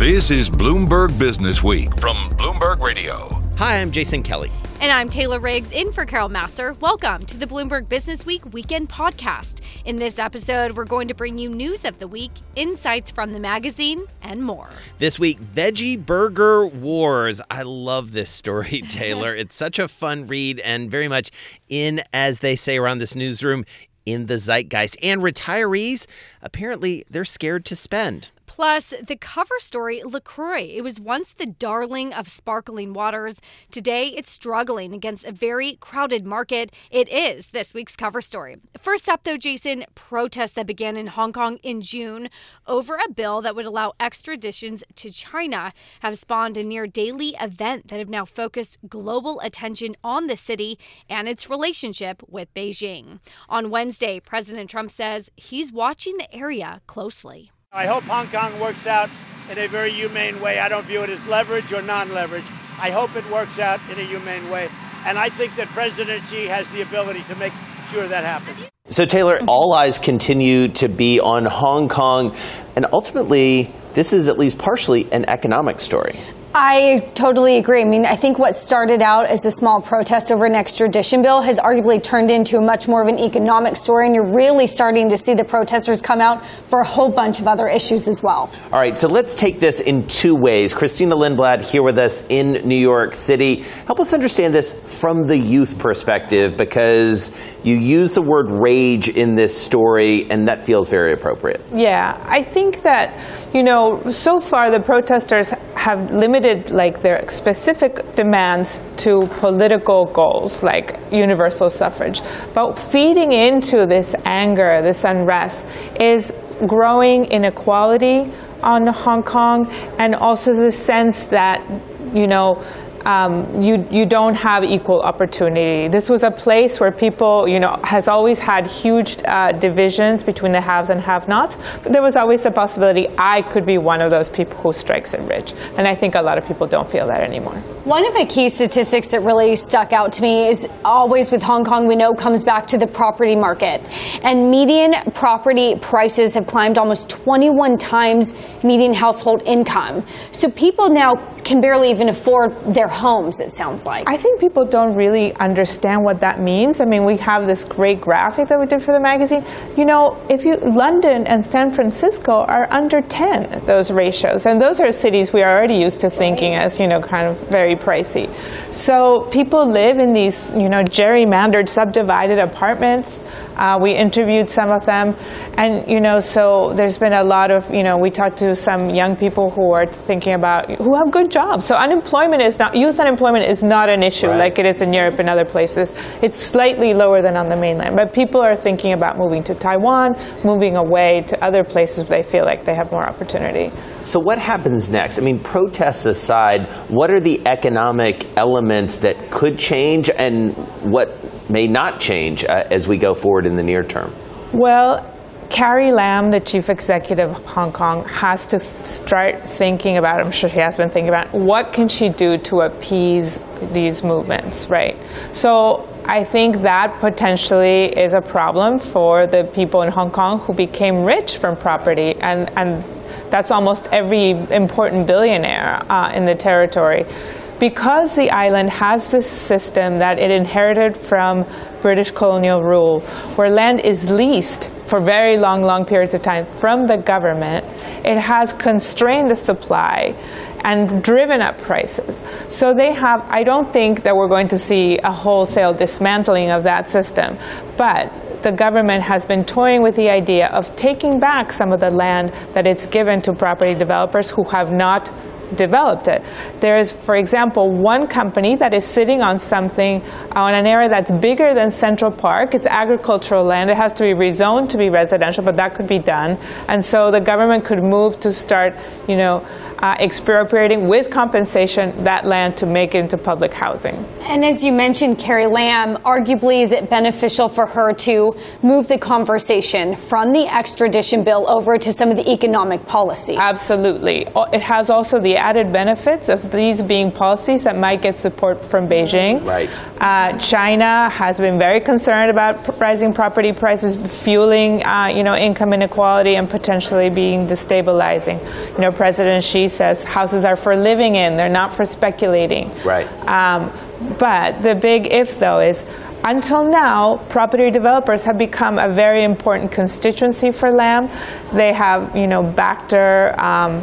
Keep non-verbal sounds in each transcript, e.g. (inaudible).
This is Bloomberg Business Week from Bloomberg Radio. Hi, I'm Jason Kelly. And I'm Taylor Riggs in for Carol Massar. Welcome to the Bloomberg Business Week Weekend Podcast. In this episode, we're going to bring you news of the week, insights from the magazine, and more. This week, Veggie Burger Wars. I love this story, (laughs) Taylor. it's such a fun read and very much in, as they say around this newsroom, in the zeitgeist. And retirees, apparently, they're scared to spend. Plus, the cover story, LaCroix. It was once the darling of sparkling waters. Today, it's struggling against a very crowded market. It is this week's cover story. First up, though, Jason, protests that began in Hong Kong in June over a bill that would allow extraditions to China have spawned a near daily event that have now focused global attention on the city and its relationship with Beijing. On Wednesday, President Trump says he's watching the area closely. I hope Hong Kong works out in a very humane way. I don't view it as leverage or non leverage. I hope it works out in a humane way. And I think that President Xi has the ability to make sure that happens. So, Taylor, all eyes continue to be on Hong Kong. And ultimately, this is at least partially an economic story. I totally agree. I mean, I think what started out as a small protest over an extradition bill has arguably turned into a much more of an economic story, and you're really starting to see the protesters come out for a whole bunch of other issues as well. All right, so let's take this in two ways. Cristina Lindblad here with us in New York City. Help us understand this from the youth perspective because you use the word rage in this story, and that feels very appropriate. Yeah, I think that, you know, so far the protesters have limited like their specific demands to political goals like universal suffrage. But feeding into this anger, this unrest is growing inequality on Hong Kong and also the sense that you know um, you you don't have equal opportunity. This was a place where people, you know, has always had huge uh, divisions between the haves and have-nots. But there was always the possibility I could be one of those people who strikes it rich, and I think a lot of people don't feel that anymore. One of the key statistics that really stuck out to me is always with Hong Kong, we know comes back to the property market, and median property prices have climbed almost 21 times median household income. So people now can barely even afford their homes, it sounds like. I think people don't really understand what that means. I mean, we have this great graphic that we did for the magazine. You know, if you, London and San Francisco are under 10, those ratios. And those are cities we are already used to thinking as, you know, kind of very pricey. So people live in these, you know, gerrymandered, subdivided apartments. Uh, we interviewed some of them. And, you know, so there's been a lot of, you know, we talked to some young people who are thinking about, who have good jobs. So unemployment is not, youth unemployment is not an issue Right. like it is in Europe and other places. It's slightly lower than on the mainland. But people are thinking about moving to Taiwan, moving away to other places where they feel like they have more opportunity. So, what happens next? I mean, protests aside, what are the economic elements that could change and what may not change uh, as we go forward in the near term? Well, Carrie Lam, the chief executive of Hong Kong, has to start thinking about. I'm sure she has been thinking about what can she do to appease these movements, right? So I think that potentially is a problem for the people in Hong Kong who became rich from property, and and that's almost every important billionaire uh, in the territory. Because the island has this system that it inherited from British colonial rule, where land is leased for very long, long periods of time from the government, it has constrained the supply and driven up prices. So they have, I don't think that we're going to see a wholesale dismantling of that system, but the government has been toying with the idea of taking back some of the land that it's given to property developers who have not developed it. There is, for example, one company that is sitting on something on an area that's bigger than Central Park. It's agricultural land. It has to be rezoned to be residential, but that could be done. And so the government could move to start, you know, uh, expropriating with compensation that land to make it into public housing. And as you mentioned, Carrie Lam, arguably is it beneficial for her to move the conversation from the extradition bill over to some of the economic policies? Absolutely. It has also the added benefits of these being policies that might get support from Beijing. Right. Uh, China has been very concerned about rising property prices fueling, uh, you know, income inequality and potentially being destabilizing. You know, President Xi says houses are for living in; they're not for speculating. Right. Um, but the big if, though, is until now, property developers have become a very important constituency for Lam. They have, you know, backed her. Um,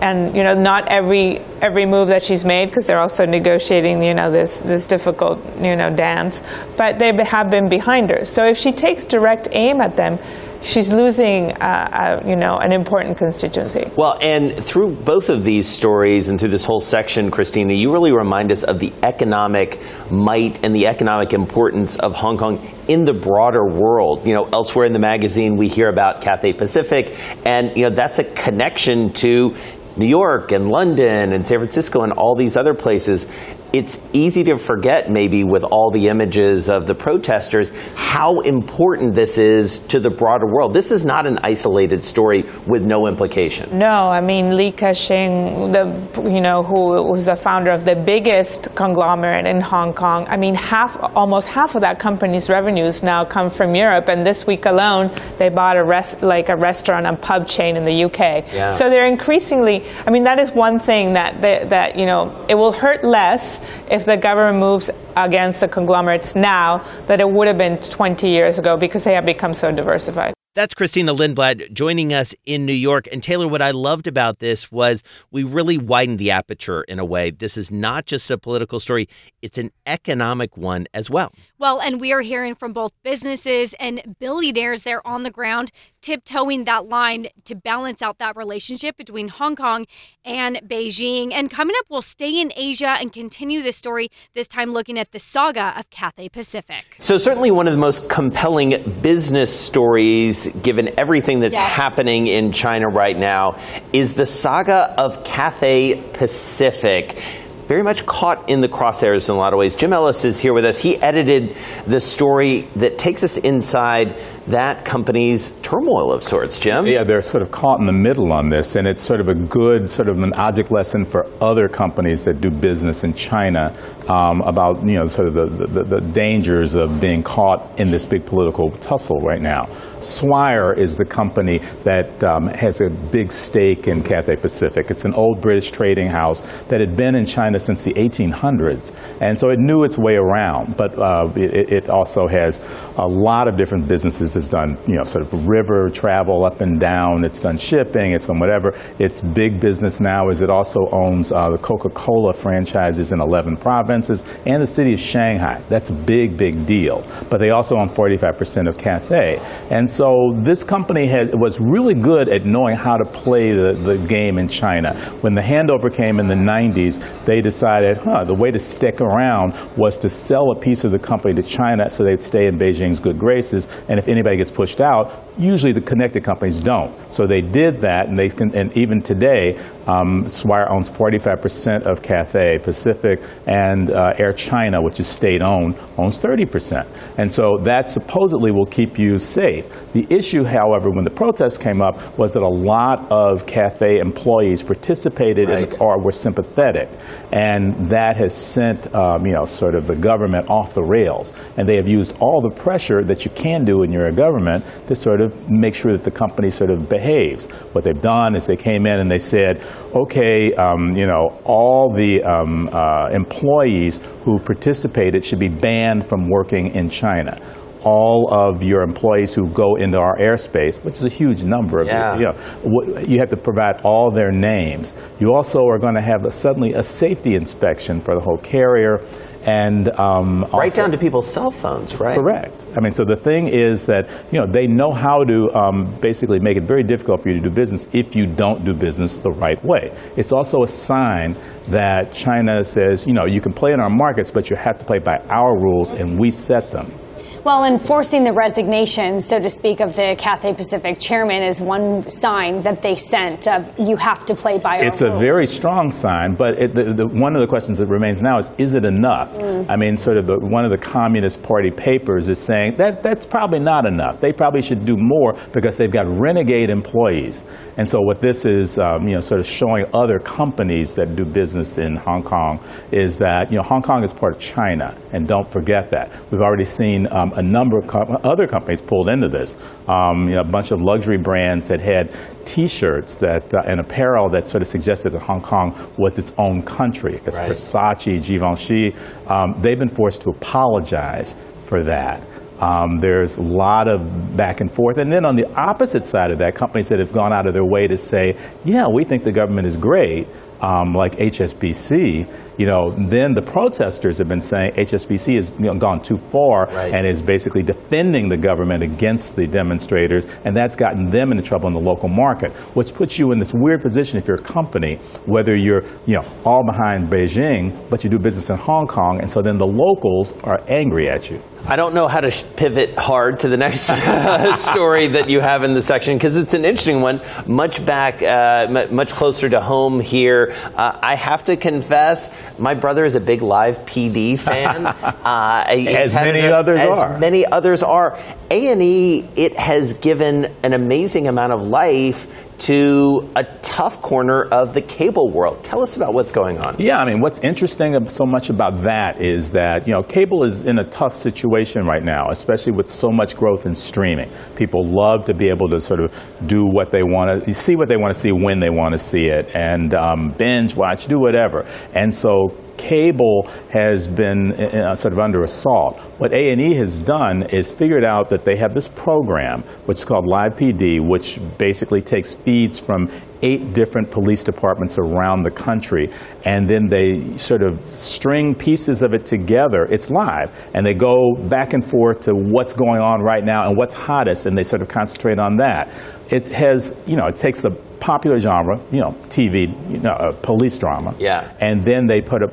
and you know not every every move that she's made because they're also negotiating you know this this difficult you know dance but they have been behind her so if she takes direct aim at them she's losing, uh, uh, you know, an important constituency. Well, and through both of these stories and through this whole section, Cristina, you really remind us of the economic might and the economic importance of Hong Kong in the broader world. You know, elsewhere in the magazine, we hear about Cathay Pacific, and you know that's a connection to New York and London and San Francisco and all these other places it's easy to forget, maybe, with all the images of the protesters, how important this is to the broader world. This is not an isolated story with no implication. No, I mean Li Ka-shing, the you know who was the founder of the biggest conglomerate in Hong Kong. I mean, half, almost half of that company's revenues now come from Europe, and this week alone, they bought a rest, like a restaurant and pub chain in the UK. Yeah. So they're increasingly. I mean, that is one thing that they, that you know it will hurt less if the government moves against the conglomerates now that it would have been 20 years ago because they have become so diversified. That's Cristina Lindblad joining us in New York. And Taylor, what I loved about this was we really widened the aperture in a way. This is not just a political story, it's an economic one as well. Well, and we are hearing from both businesses and billionaires there on the ground tiptoeing that line to balance out that relationship between Hong Kong and Beijing. And coming up, we'll stay in Asia and continue this story, this time looking at the saga of Cathay Pacific. So, certainly one of the most compelling business stories, given everything that's yes. happening in China right now, is the saga of Cathay Pacific very much caught in the crosshairs in a lot of ways. Jim Ellis is here with us. He edited the story that takes us inside that company's turmoil of sorts, Jim. Yeah, they're sort of caught in the middle on this, and it's sort of a good sort of an object lesson for other companies that do business in China um, about you know sort of the, the, the, dangers of being caught in this big political tussle right now. Swire is the company that um, has a big stake in Cathay Pacific. It's an old British trading house that had been in China since the 1800s, and so it knew its way around. But uh, it, it also has a lot of different businesses it's done, you know, sort of river travel up and down. It's done shipping. It's done whatever. Its big business now is it also owns uh, the Coca-Cola franchises in 11 provinces and the city of Shanghai. That's a big, big deal. But they also own 45% of Cathay. And so this company had, was really good at knowing how to play the, the game in China. When the handover came in the 90s, they decided, huh, the way to stick around was to sell a piece of the company to China so they'd stay in Beijing's good graces. And if anybody anybody gets pushed out, usually the connected companies don't. So they did that, and they can, and even today, um, Swire owns 45% of Cathay Pacific, and uh, Air China, which is state-owned, owns 30%. And so that supposedly will keep you safe. The issue, however, when the protests came up, was that a lot of Cathay employees participated right. in, or were sympathetic, and that has sent, um, you know, sort of the government off the rails. And they have used all the pressure that you can do when you're a government to sort of make sure that the company sort of behaves. What they've done is they came in and they said, okay, um, you know, all the um, uh, employees who participated should be banned from working in China all of your employees who go into our airspace, which is a huge number of yeah. you, know, you have to provide all their names. You also are going to have a, suddenly a safety inspection for the whole carrier and um, right down to people's cell phones, right? Correct. I mean, so the thing is that you know they know how to um, basically make it very difficult for you to do business if you don't do business the right way. It's also a sign that China says, you know, you can play in our markets, but you have to play by our rules, and we set them. Well, enforcing the resignation, so to speak, of the Cathay Pacific chairman is one sign that they sent of you have to play by our It's a rules. very strong sign, but it, the, the, one of the questions that remains now is, is it enough? Mm. I mean, sort of the, one of the Communist Party papers is saying that that's probably not enough. They probably should do more because they've got renegade employees. And so what this is, um, you know, sort of showing other companies that do business in Hong Kong is that, you know, Hong Kong is part of China, and don't forget that. We've already seen um, a number of co- other companies pulled into this. Um, you know, a bunch of luxury brands that had T-shirts that uh, and apparel that sort of suggested that Hong Kong was its own country. Because Right. Versace, Givenchy, um, they've been forced to apologize for that. Um, there's a lot of back and forth. And then on the opposite side of that, companies that have gone out of their way to say, yeah, we think the government is great, um, like HSBC, you know, then the protesters have been saying HSBC has you know, gone too far Right. and is basically defending the government against the demonstrators, and that's gotten them into trouble in the local market, which puts you in this weird position if you're a company, whether you're you know all behind Beijing, but you do business in Hong Kong, and so then the locals are angry at you. I don't know how to sh- pivot hard to the next (laughs) story that you have in the section because it's an interesting one, much back, uh, much closer to home here. Uh, I have to confess, my brother is a big live PD (laughs) fan. uh, As many it- others as are. As many others are. A and E, it has given an amazing amount of life to a tough corner of the cable world. Tell us about what's going on. Yeah, I mean, what's interesting so much about that is that, you know, cable is in a tough situation right now, especially with so much growth in streaming. People love to be able to sort of do what they want to, see what they want to see when they want to see it, and um, binge watch, do whatever. And so cable has been uh, sort of under assault. What A&E has done is figured out that they have this program, which is called Live PD, which basically takes feeds from eight different police departments around the country, and then they sort of string pieces of it together. It's live, and they go back and forth to what's going on right now and what's hottest, and they sort of concentrate on that. It has, you know, it takes the popular genre, you know, TV, you know, uh, police drama, Yeah. and then they put a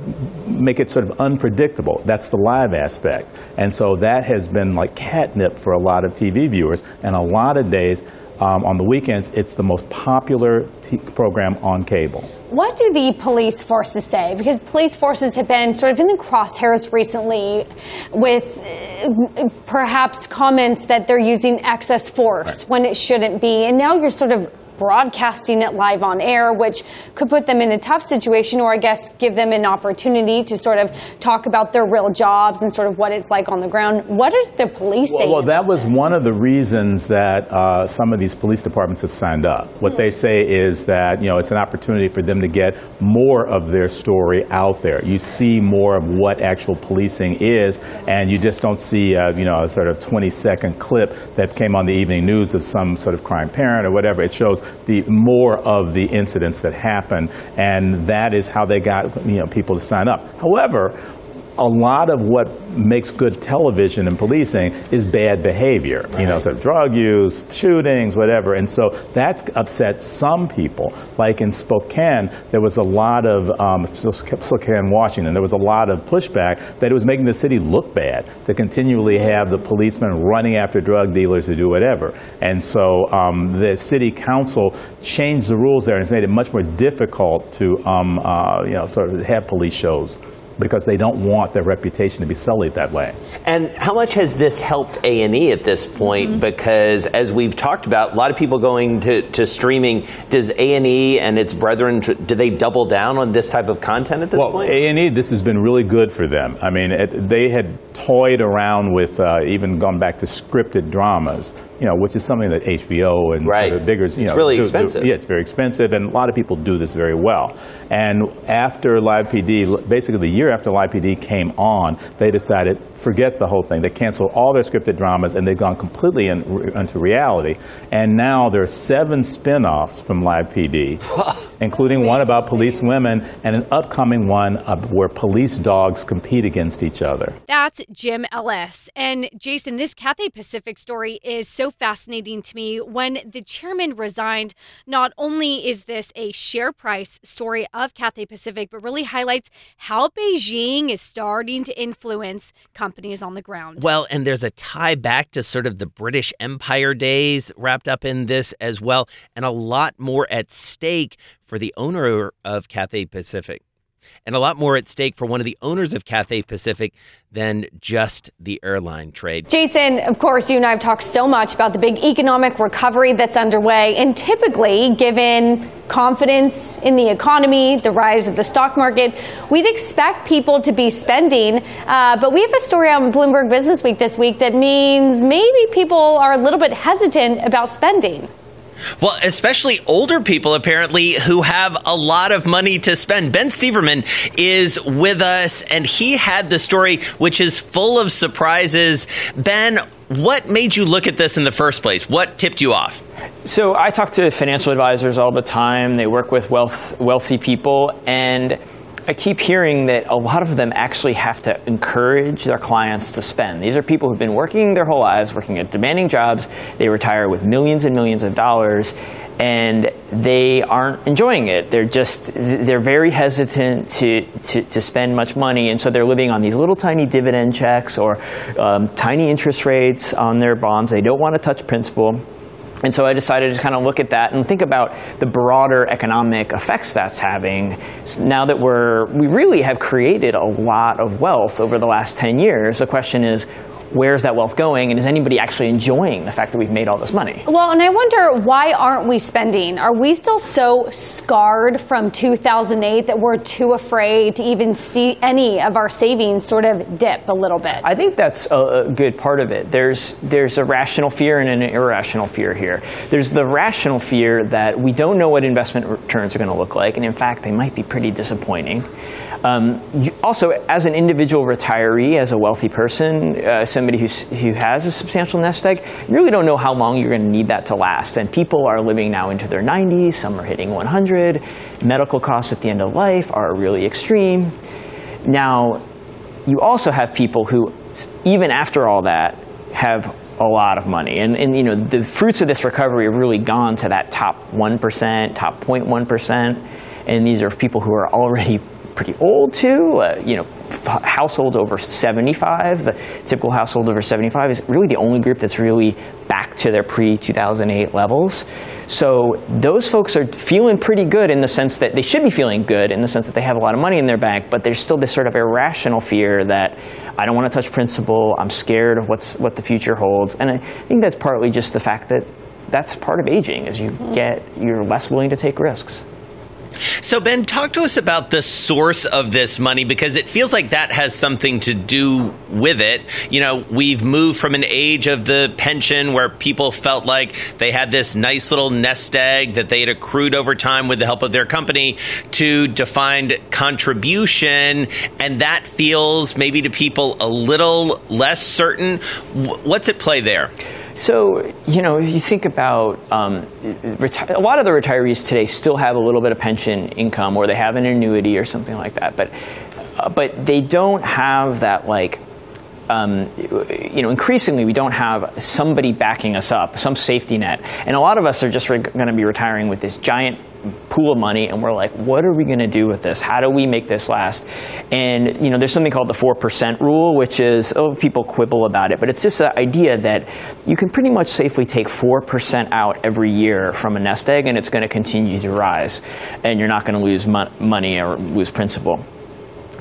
make it sort of unpredictable. That's the live aspect, and so that has been like catnip for a lot of TV viewers. And a lot of days um, on the weekends, it's the most popular t- program on cable. What do the police forces say? Because police forces have been sort of in the crosshairs recently with uh, perhaps comments that they're using excess force when it shouldn't be. And now you're sort of broadcasting it live on air, which could put them in a tough situation or I guess give them an opportunity to sort of talk about their real jobs and sort of what it's like on the ground. What is the police saying? Well, well, that was this? one of the reasons that uh, some of these police departments have signed up. What they say is that you know it's an opportunity for them to get more of their story out there. You see more of what actual policing is, and you just don't see a, you know a sort of 20 second clip that came on the evening news of some sort of crime parent or whatever. It shows the more of the incidents that happen, and that is how they got you know people to sign up. However, a lot of what makes good television and policing is bad behavior. You know, sort of drug use, shootings, whatever. And so that's upset some people. Like in Spokane, there was a lot of, um, Spokane, Washington, there was a lot of pushback that it was making the city look bad to continually have the policemen running after drug dealers to do whatever. And so um, the city council changed the rules there and it's made it much more difficult to, um, uh, you know, sort of have police shows because they don't want their reputation to be sullied that way. And how much has this helped A and E at this point? Because as we've talked about, a lot of people going to, to streaming. Does A and E and its brethren do they double down on this type of content at this well, point? A and E, this has been really good for them. I mean, it, they had toyed around with uh, even gone back to scripted dramas, you know, which is something that HBO and Right. sort of bigger, you It's know, really do- do- expensive. yeah, it's very expensive, and a lot of people do this very well. And after Live PD, basically the year after Live PD came on, they decided forget the whole thing. They canceled all their scripted dramas, and they've gone completely in, into reality. And now there are seven spin-offs from Live PD, (laughs) including one about police women and an upcoming one where police dogs compete against each other. That's Jim Ellis. And Jason, this Cathay Pacific story is so fascinating to me. When the chairman resigned, not only is this a share price story of Cathay Pacific, but really highlights how Beijing is starting to influence companies on the ground. Well, and there's a tie back to sort of the British Empire days wrapped up in this as well, and a lot more at stake for the owner of Cathay Pacific and a lot more at stake for one of the owners of Cathay Pacific than just the airline trade. Jason, of course, you and I have talked so much about the big economic recovery that's underway, and typically, given confidence in the economy, the rise of the stock market, we'd expect people to be spending. Uh, but we have a story on Bloomberg Business Week this week that means maybe people are a little bit hesitant about spending. Well, especially older people apparently who have a lot of money to spend. Ben Steverman is with us and he had the story which is full of surprises. Ben, what made you look at this in the first place? What tipped you off? So I talk to financial advisors all the time. They work with wealth, wealthy people and I keep hearing that a lot of them actually have to encourage their clients to spend. These are people who've been working their whole lives, working at demanding jobs. They retire with millions and millions of dollars, and they aren't enjoying it. They're just they're very hesitant to, to, to spend much money, and so they're living on these little tiny dividend checks or um, tiny interest rates on their bonds. They don't want to touch principal. And so I decided to kind of look at that and think about the broader economic effects that's having. Now that we're, we really have created a lot of wealth over the last 10 years, the question is, where's that wealth going and is anybody actually enjoying the fact that we've made all this money? Well, and I wonder why aren't we spending? Are we still so scarred from 2008 that we're too afraid to even see any of our savings sort of dip a little bit? I think that's a, a good part of it. There's there's a rational fear and an irrational fear here. There's the rational fear that we don't know what investment returns are going to look like and in fact they might be pretty disappointing. Um, also, as an individual retiree, as a wealthy person, uh, somebody who's, who has a substantial nest egg, you really don't know how long you're going to need that to last. And people are living now into their 90s, some are hitting 100. Medical costs at the end of life are really extreme. Now, you also have people who, even after all that, have a lot of money. And, and you know, the fruits of this recovery have really gone to that top 1%, top 0.1%. And these are people who are already pretty old too. Uh, you know, f- households over 75, the typical household over 75 is really the only group that's really back to their pre-2008 levels. So those folks are feeling pretty good in the sense that they should be feeling good in the sense that they have a lot of money in their bank, but there's still this sort of irrational fear that I don't want to touch principal. I'm scared of what's what the future holds, and I think that's partly just the fact that that's part of aging, is you get you're less willing to take risks. So, Ben, talk to us about the source of this money because it feels like that has something to do with it. You know, we've moved from an age of the pension where people felt like they had this nice little nest egg that they had accrued over time with the help of their company to defined contribution. And that feels maybe to people a little less certain. What's at play there? So, you know, if you think about um, reti- a lot of the retirees today still have a little bit of pension income or they have an annuity or something like that, but, uh, but they don't have that like um, you know, increasingly we don't have somebody backing us up, some safety net. And a lot of us are just re- going to be retiring with this giant pool of money and we're like, what are we going to do with this? How do we make this last? And, you know, there's something called the 4% rule, which is, oh, people quibble about it, but it's just the idea that you can pretty much safely take 4% out every year from a nest egg and it's going to continue to rise and you're not going to lose mo- money or lose principal.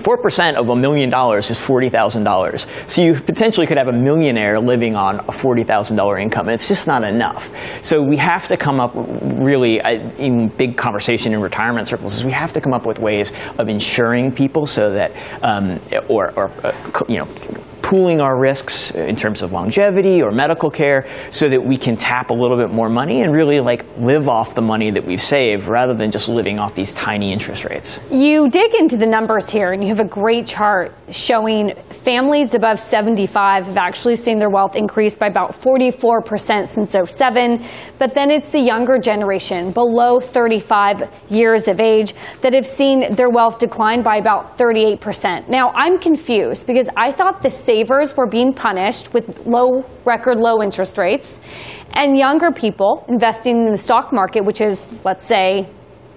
4% of a million dollars is $40,000. So you potentially could have a millionaire living on a $40,000 income, and it's just not enough. So we have to come up really, in big conversation in retirement circles, is we have to come up with ways of insuring people so that, um, or, or uh, you know, pooling our risks in terms of longevity or medical care so that we can tap a little bit more money and really like live off the money that we've saved rather than just living off these tiny interest rates. You dig into the numbers here and you have a great chart showing families above 75 have actually seen their wealth increase by about 44% since 07, but then it's the younger generation below 35 years of age that have seen their wealth decline by about 38%. Now, I'm confused because I thought the savers were being punished with low, record low interest rates, and younger people investing in the stock market, which is, let's say,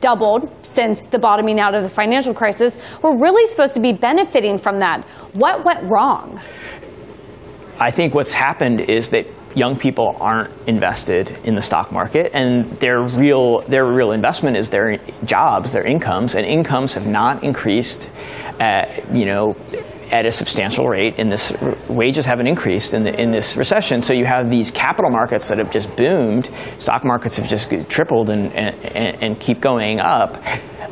doubled since the bottoming out of the financial crisis, were really supposed to be benefiting from that. What went wrong? I think what's happened is that young people aren't invested in the stock market and their real their real investment is their jobs their incomes and incomes have not increased at, you know at a substantial rate in this wages haven't increased in, the, in this recession so you have these capital markets that have just boomed stock markets have just tripled and, and, and keep going up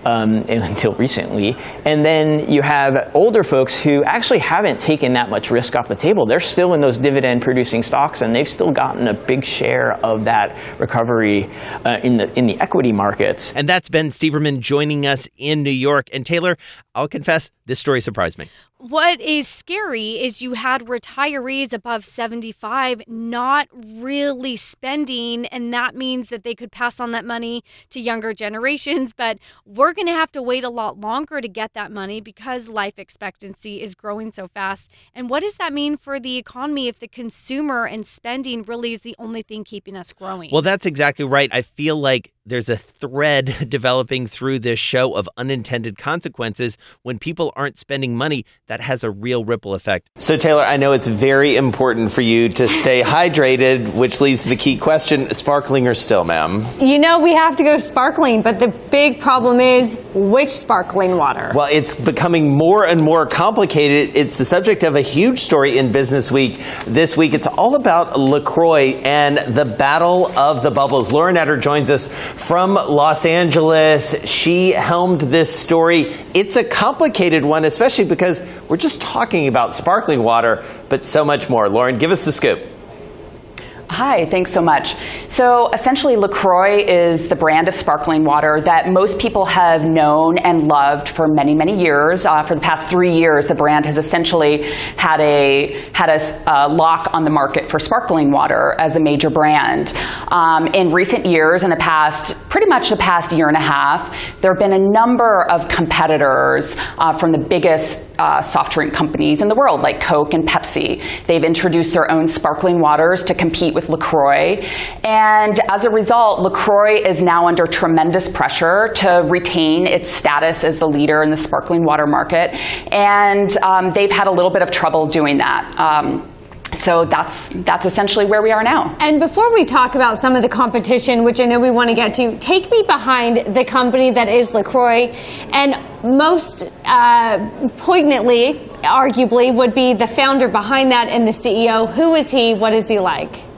um, (laughs) until recently. And then you have older folks who actually haven't taken that much risk off the table. They're still in those dividend producing stocks and they've still gotten a big share of that recovery uh, in, the, in the equity markets. And that's Ben Steverman joining us in New York. And Taylor, I'll confess, this story surprised me. What is scary is you had retirees above 75 not really spending, and that means that they could pass on that money to younger generations. But we're going to have to wait a lot longer to get that money because life expectancy is growing so fast. And what does that mean for the economy if the consumer and spending really is the only thing keeping us growing? Well, that's exactly right. I feel like there's a thread (laughs) developing through this show of unintended consequences when people aren't spending money that has a real ripple effect. So, Taylor, I know it's very important for you to stay hydrated, which leads to the key question sparkling or still, ma'am? You know, we have to go sparkling, but the big problem is which sparkling water? Well, it's becoming more and more complicated. It's the subject of a huge story in Business Week this week. It's all about LaCroix and the battle of the bubbles. Lauren Etter joins us from Los Angeles. She helmed this story. It's a complicated one, especially because we're just talking about sparkling water, but so much more. Lauren, give us the scoop. Hi, thanks so much. So essentially, LaCroix is the brand of sparkling water that most people have known and loved for many, many years. Uh, for the past three years, the brand has essentially had a had a uh, lock on the market for sparkling water as a major brand. Um, in recent years, in the past, pretty much the past year and a half, there have been a number of competitors uh, from the biggest uh, soft drink companies in the world, like Coke and Pepsi. They've introduced their own sparkling waters to compete with LaCroix. And as a result, LaCroix is now under tremendous pressure to retain its status as the leader in the sparkling water market. And um, they've had a little bit of trouble doing that. Um, so that's that's essentially where we are now. And before we talk about some of the competition, which I know we want to get to, take me behind the company that is LaCroix, and most uh, poignantly, arguably, would be the founder behind that and the CEO. Who is he? What is he like?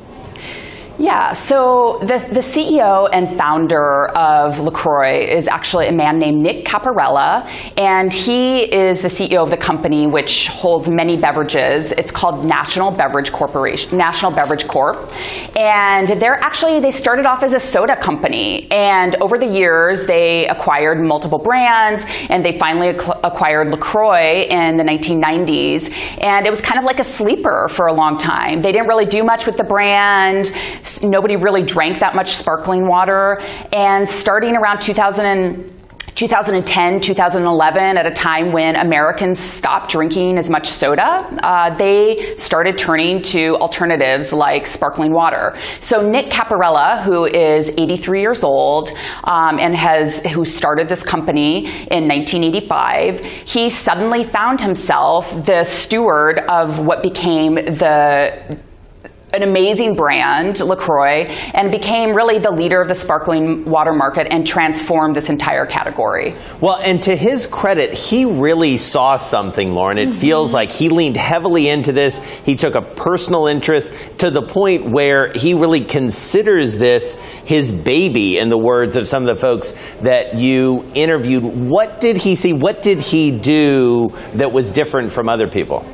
Yeah, so the, the CEO and founder of LaCroix is actually a man named Nick Caporella, and he is the CEO of the company which holds many beverages. It's called National Beverage Corporation, National Beverage Corp. And they're actually, they started off as a soda company, and over the years they acquired multiple brands, and they finally acquired LaCroix in the 1990s. And it was kind of like a sleeper for a long time. They didn't really do much with the brand nobody really drank that much sparkling water. And starting around 2000 2010, 2011, at a time when Americans stopped drinking as much soda, uh, they started turning to alternatives like sparkling water. So Nick Caporella, who is 83 years old um, and has who started this company in 1985, he suddenly found himself the steward of what became the an amazing brand, LaCroix, and became really the leader of the sparkling water market and transformed this entire category. Well, and to his credit, he really saw something, Lauren. It mm-hmm. feels like he leaned heavily into this. He took a personal interest to the point where he really considers this his baby, in the words of some of the folks that you interviewed. What did he see? What did he do that was different from other people?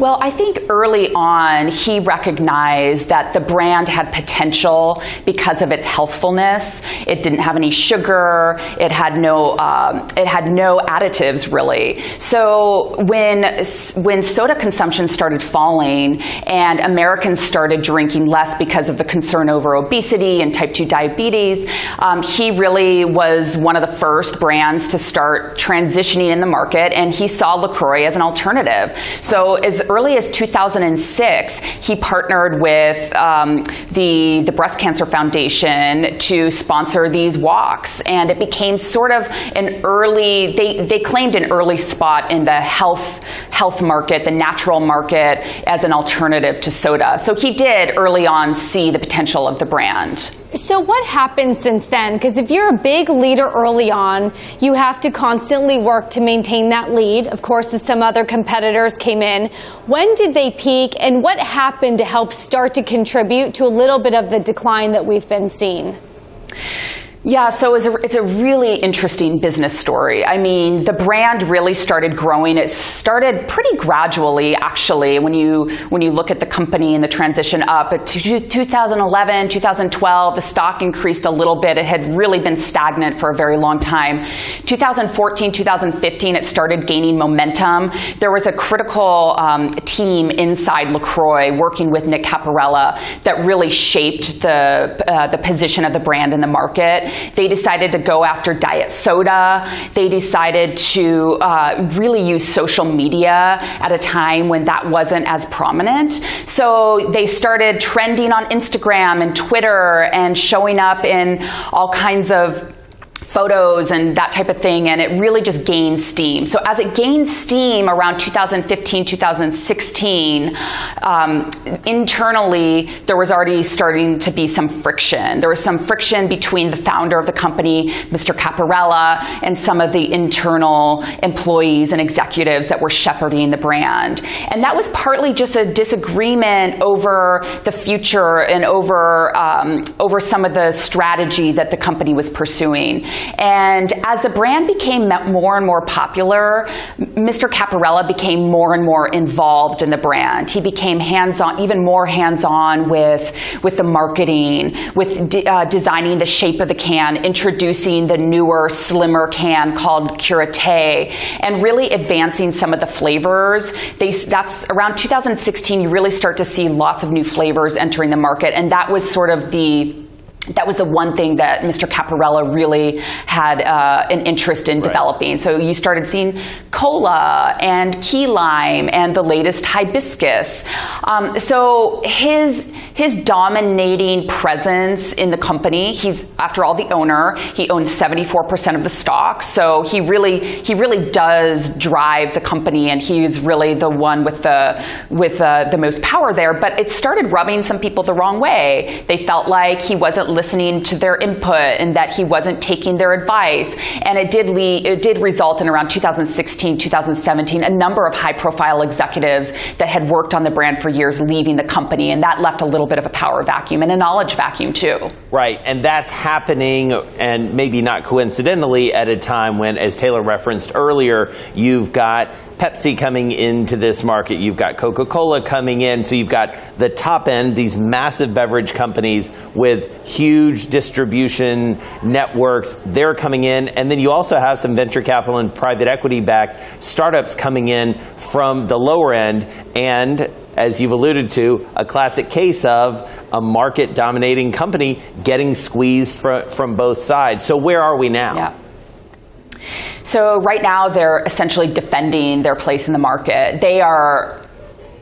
Well, I think early on he recognized that the brand had potential because of its healthfulness. It didn't have any sugar. It had no um, it had no additives really. So when when soda consumption started falling and Americans started drinking less because of the concern over obesity and type 2 diabetes, um, he really was one of the first brands to start transitioning in the market, and he saw LaCroix as an alternative. So as early as 2006, he partnered with um, the, the Breast Cancer Foundation to sponsor these walks. And it became sort of an early, they, they claimed an early spot in the health, health market, the natural market, as an alternative to soda. So he did early on see the potential of the brand. So, what happened since then? Because if you're a big leader early on, you have to constantly work to maintain that lead. Of course, as some other competitors came in. When did they peak, and what happened to help start to contribute to a little bit of the decline that we've been seeing? Yeah, so it's a, it's a really interesting business story. I mean, the brand really started growing. It started pretty gradually, actually, when you when you look at the company and the transition up. At 2011, 2012, the stock increased a little bit. It had really been stagnant for a very long time. 2014, 2015, it started gaining momentum. There was a critical um, team inside LaCroix working with Nick Caporella that really shaped the uh, the position of the brand in the market. They decided to go after diet soda. They decided to uh, really use social media at a time when that wasn't as prominent. So they started trending on Instagram and Twitter and showing up in all kinds of photos and that type of thing, and it really just gained steam. So as it gained steam around 2015, 2016, um, internally there was already starting to be some friction. There was some friction between the founder of the company, Mr. Caporella, and some of the internal employees and executives that were shepherding the brand. And that was partly just a disagreement over the future and over um, over some of the strategy that the company was pursuing. And as the brand became more and more popular, Mr. Caporella became more and more involved in the brand. He became hands-on, even more hands-on with, with the marketing, with de- uh, designing the shape of the can, introducing the newer, slimmer can called Curate, and really advancing some of the flavors. They, that's around 2016, you really start to see lots of new flavors entering the market, and that was sort of the that was the one thing that Mr. Caporella really had uh, an interest in right. developing. So you started seeing cola and key lime and the latest hibiscus. Um, so his his dominating presence in the company. He's after all the owner. He owns 74% of the stock. So he really he really does drive the company, and he's really the one with the with uh, the most power there. But it started rubbing some people the wrong way. They felt like he wasn't listening to their input and that he wasn't taking their advice. And it did lead, it did result in around 2016, 2017, a number of high profile executives that had worked on the brand for years leaving the company. And that left a little bit of a power vacuum and a knowledge vacuum too. Right. And that's happening, and maybe not coincidentally, at a time when, as Taylor referenced earlier, you've got Pepsi coming into this market, you've got Coca Cola coming in, so you've got the top end, these massive beverage companies with huge distribution networks, they're coming in, and then you also have some venture capital and private equity backed startups coming in from the lower end, and as you've alluded to, a classic case of a market dominating company getting squeezed from, from both sides. So, where are we now? Yeah. So right now they're essentially defending their place in the market. They are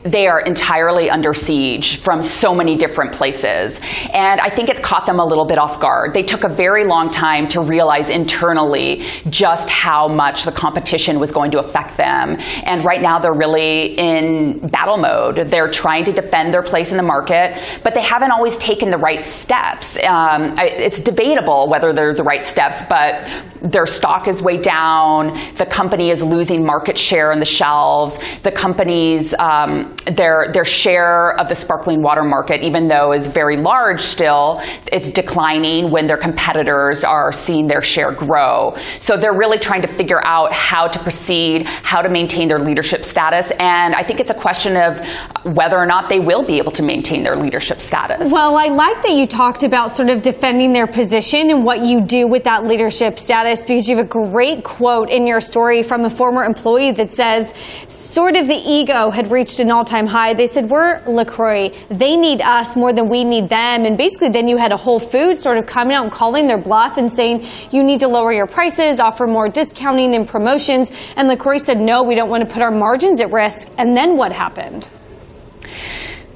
they are entirely under siege from so many different places. And I think it's caught them a little bit off guard. They took a very long time to realize internally just how much the competition was going to affect them. And right now they're really in battle mode. They're trying to defend their place in the market, but they haven't always taken the right steps. Um, it's debatable whether they're the right steps, but their stock is way down. The company is losing market share on the shelves. The company's um, their their share of the sparkling water market, even though is very large still, it's declining when their competitors are seeing their share grow. So they're really trying to figure out how to proceed, how to maintain their leadership status, and I think it's a question of whether or not they will be able to maintain their leadership status. Well, I like that you talked about sort of defending their position and what you do with that leadership status because you have a great quote in your story from a former employee that says sort of the ego had reached an all all time high. They said, We're LaCroix. They need us more than we need them. And basically, then you had a Whole Foods sort of coming out and calling their bluff and saying, You need to lower your prices, offer more discounting and promotions. And LaCroix said, No, we don't want to put our margins at risk. And then what happened?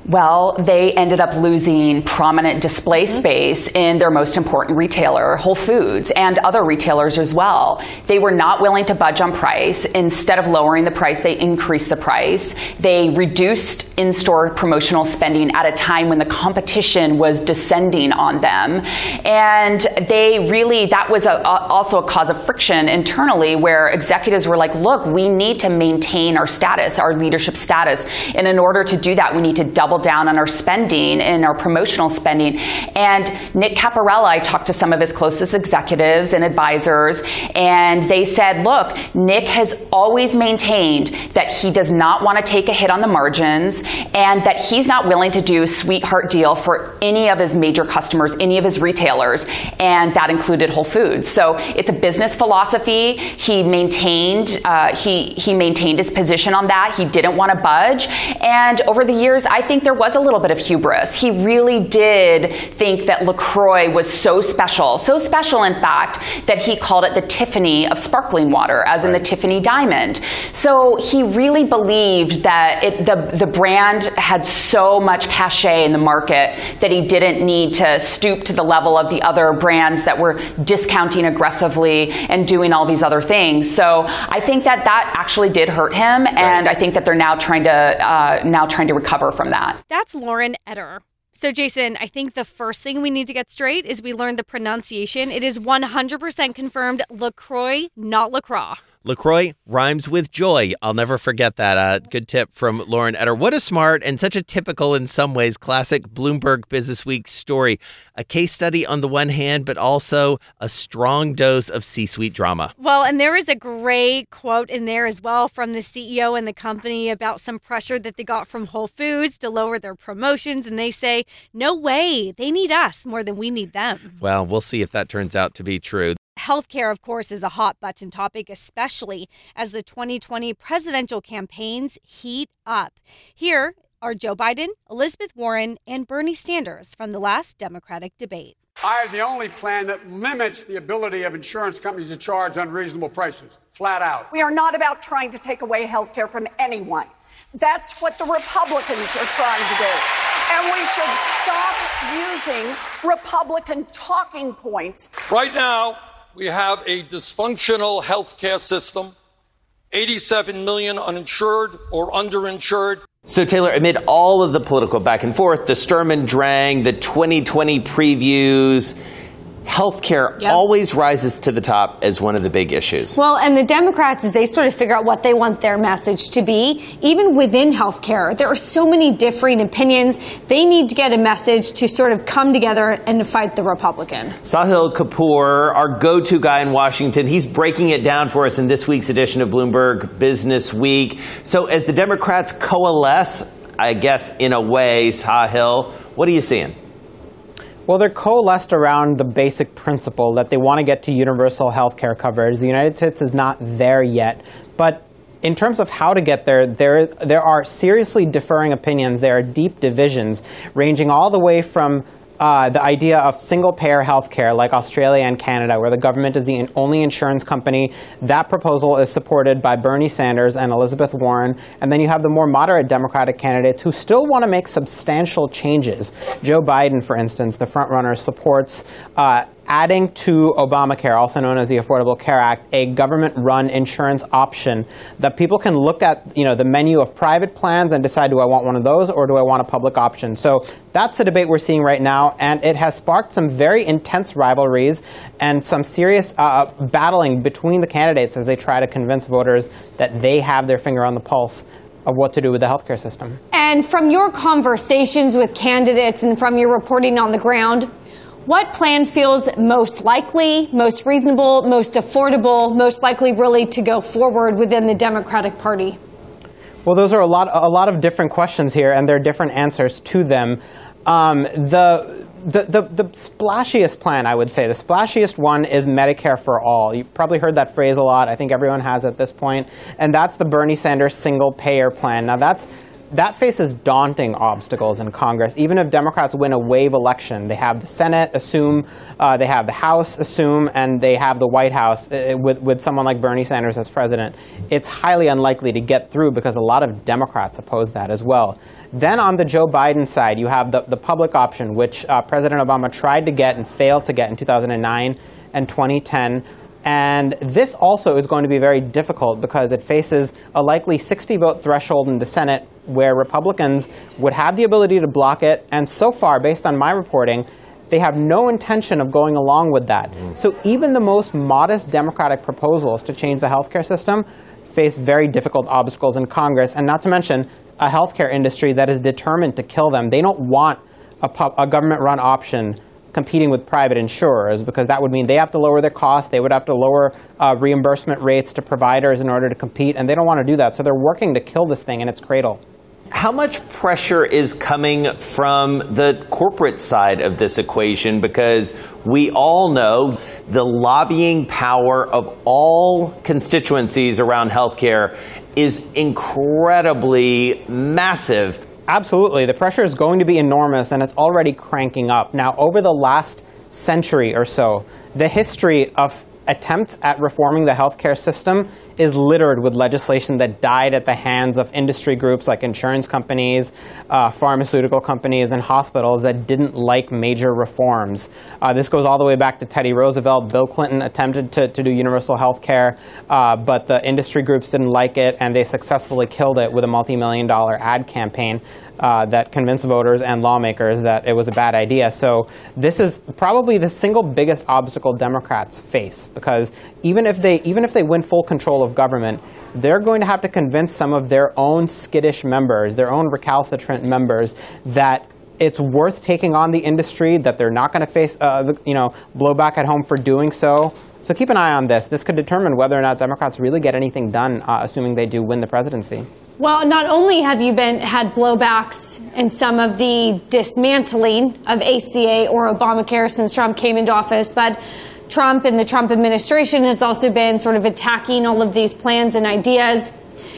Well, they ended up losing prominent display mm-hmm. space in their most important retailer, Whole Foods, and other retailers as well. They were not willing to budge on price. Instead of lowering the price, they increased the price. They reduced in store promotional spending at a time when the competition was descending on them. And they really, that was a, a, also a cause of friction internally where executives were like, look, we need to maintain our status, our leadership status. And in order to do that, we need to double down on our spending and our promotional spending. And Nick Caporella, I talked to some of his closest executives and advisors, and they said, look, Nick has always maintained that he does not want to take a hit on the margins and that he's not willing to do a sweetheart deal for any of his major customers, any of his retailers, and that included Whole Foods. So it's a business philosophy. He maintained uh, he he maintained his position on that. He didn't want to budge, and over the years, I think there was a little bit of hubris. He really did think that LaCroix was so special, so special, in fact, that he called it the Tiffany of sparkling water, as in the Tiffany diamond. So he really believed that it, the, the brand had so much cachet in the market that he didn't need to stoop to the level of the other brands that were discounting aggressively and doing all these other things. So I think that that actually did hurt him, right. and I think that they're now trying to uh, now trying to recover from that. That's Lauren Etter. So, Jason, I think the first thing we need to get straight is we learned the pronunciation. It is 100% confirmed LaCroix, not LaCroix. LaCroix rhymes with joy. I'll never forget that. Uh, good tip from Lauren Etter. What a smart and such a typical, in some ways, classic Bloomberg Business Week story. A case study on the one hand, but also a strong dose of C suite drama. Well, and there is a great quote in there as well from the CEO and the company about some pressure that they got from Whole Foods to lower their promotions. And they say, no way, they need us more than we need them. Well, we'll see if that turns out to be true. Healthcare, of course, is a hot button topic, especially as the 2020 presidential campaigns heat up. Here are Joe Biden, Elizabeth Warren, and Bernie Sanders from the last Democratic debate. I have the only plan that limits the ability of insurance companies to charge unreasonable prices, flat out. We are not about trying to take away health care from anyone. That's what the Republicans are trying to do. And we should stop using Republican talking points. Right now, we have a dysfunctional healthcare system, 87 million uninsured or underinsured. So, Taylor, amid all of the political back and forth, the Sturm and Drang, the 2020 previews, healthcare yep. always rises to the top as one of the big issues. Well, and the Democrats, as they sort of figure out what they want their message to be, even within healthcare, there are so many differing opinions. They need to get a message to sort of come together and to fight the Republican. Sahil Kapur, our go to guy in Washington, he's breaking it down for us in this week's edition of Bloomberg Business Week. So, as the Democrats coalesce, I guess, in a way, Sahil, what are you seeing? Well, they're coalesced around the basic principle that they want to get to universal health care coverage. The United States is not there yet, but in terms of how to get there, there, there are seriously differing opinions. There are deep divisions, ranging all the way from uh, the idea of single payer healthcare like Australia and Canada, where the government is the only insurance company. That proposal is supported by Bernie Sanders and Elizabeth Warren. And then you have the more moderate Democratic candidates who still want to make substantial changes. Joe Biden, for instance, the frontrunner, supports uh, adding to Obamacare, also known as the Affordable Care Act, a government-run insurance option that people can look at, you know, the menu of private plans and decide, do I want one of those or do I want a public option? So that's the debate we're seeing right now, and it has sparked some very intense rivalries and some serious uh, battling between the candidates as they try to convince voters that they have their finger on the pulse of what to do with the healthcare system. And from your conversations with candidates and from your reporting on the ground, what plan feels most likely, most reasonable, most affordable, most likely really to go forward within the Democratic Party? Well, those are a lot, a lot of different questions here, and there are different answers to them. Um, the, the, the, the, splashiest plan, I would say, the splashiest one is Medicare for all. You probably heard that phrase a lot. I think everyone has at this point. And that's the Bernie Sanders single payer plan. Now, that's that faces daunting obstacles in Congress. Even if Democrats win a wave election, they have the Senate assume, uh, they have the House assume, and they have the White House uh, with, with someone like Bernie Sanders as president. It's highly unlikely to get through because a lot of Democrats oppose that as well. Then on the Joe Biden side, you have the, the public option, which uh, President Obama tried to get and failed to get in 2009 and 2010. And this also is going to be very difficult because it faces a likely 60 vote threshold in the Senate where Republicans would have the ability to block it. And so far, based on my reporting, they have no intention of going along with that. Mm. So even the most modest Democratic proposals to change the healthcare system face very difficult obstacles in Congress, and not to mention a healthcare industry that is determined to kill them. They don't want a, a government run option competing with private insurers because that would mean they have to lower their costs, they would have to lower uh, reimbursement rates to providers in order to compete, and they don't want to do that. So they're working to kill this thing in its cradle. How much pressure is coming from the corporate side of this equation? Because we all know the lobbying power of all constituencies around healthcare is incredibly massive. Absolutely. The pressure is going to be enormous and it's already cranking up. Now, over the last century or so, the history of attempts at reforming the healthcare system is littered with legislation that died at the hands of industry groups like insurance companies, uh, pharmaceutical companies, and hospitals that didn't like major reforms. Uh, this goes all the way back to Teddy Roosevelt. Bill Clinton attempted to, to do universal health care, uh, but the industry groups didn't like it, and they successfully killed it with a multi million dollar ad campaign uh, that convinced voters and lawmakers that it was a bad idea. So this is probably the single biggest obstacle Democrats face because even if they even if they win full control of government, they're going to have to convince some of their own skittish members, their own recalcitrant members, that it's worth taking on the industry, that they're not going to face uh, you know blowback at home for doing so. So keep an eye on this. This could determine whether or not Democrats really get anything done, uh, assuming they do win the presidency. Well, not only have you been had blowbacks in some of the dismantling of ACA or Obamacare since Trump came into office, but Trump and the Trump administration has also been sort of attacking all of these plans and ideas.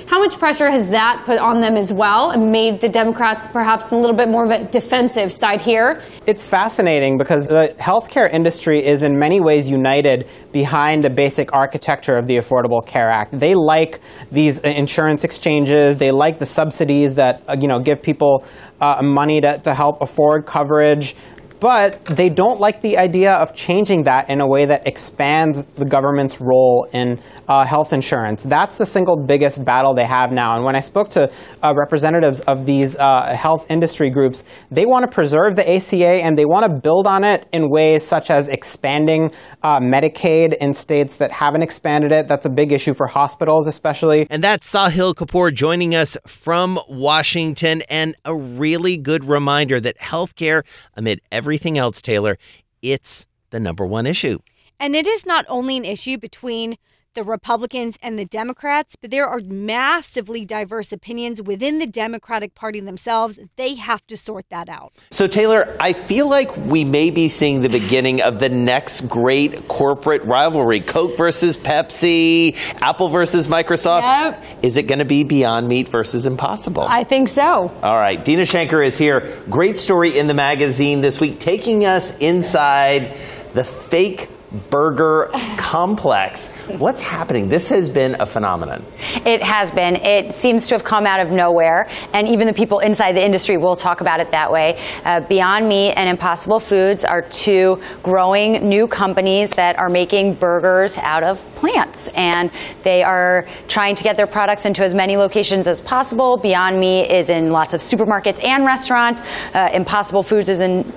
How much pressure has that put on them as well and made the Democrats perhaps a little bit more of a defensive side here? It's fascinating because the healthcare industry is in many ways united behind the basic architecture of the Affordable Care Act. They like these insurance exchanges, they like the subsidies that uh, you know give people uh, money to, to help afford coverage but they don't like the idea of changing that in a way that expands the government's role in uh, health insurance. That's the single biggest battle they have now. And when I spoke to uh, representatives of these uh, health industry groups, they want to preserve the ACA and they want to build on it in ways such as expanding uh, Medicaid in states that haven't expanded it. That's a big issue for hospitals, especially. And that's Sahil Kapur joining us from Washington, and a really good reminder that healthcare, amid everything else, Taylor, it's the number one issue. And it is not only an issue between the Republicans and the Democrats, but there are massively diverse opinions within the Democratic Party themselves. They have to sort that out. So, Taylor, I feel like we may be seeing the beginning of the next great corporate rivalry Coke versus Pepsi, Apple versus Microsoft. Yep. Is it going to be Beyond Meat versus Impossible? I think so. All right. Deena Shanker is here. Great story in the magazine this week, taking us inside the fake burger complex. What's happening? This has been a phenomenon. It has been. It seems to have come out of nowhere, and even the people inside the industry will talk about it that way. Uh, Beyond Meat and Impossible Foods are two growing new companies that are making burgers out of plants, and they are trying to get their products into as many locations as possible. Beyond Meat is in lots of supermarkets and restaurants. Uh, Impossible Foods is in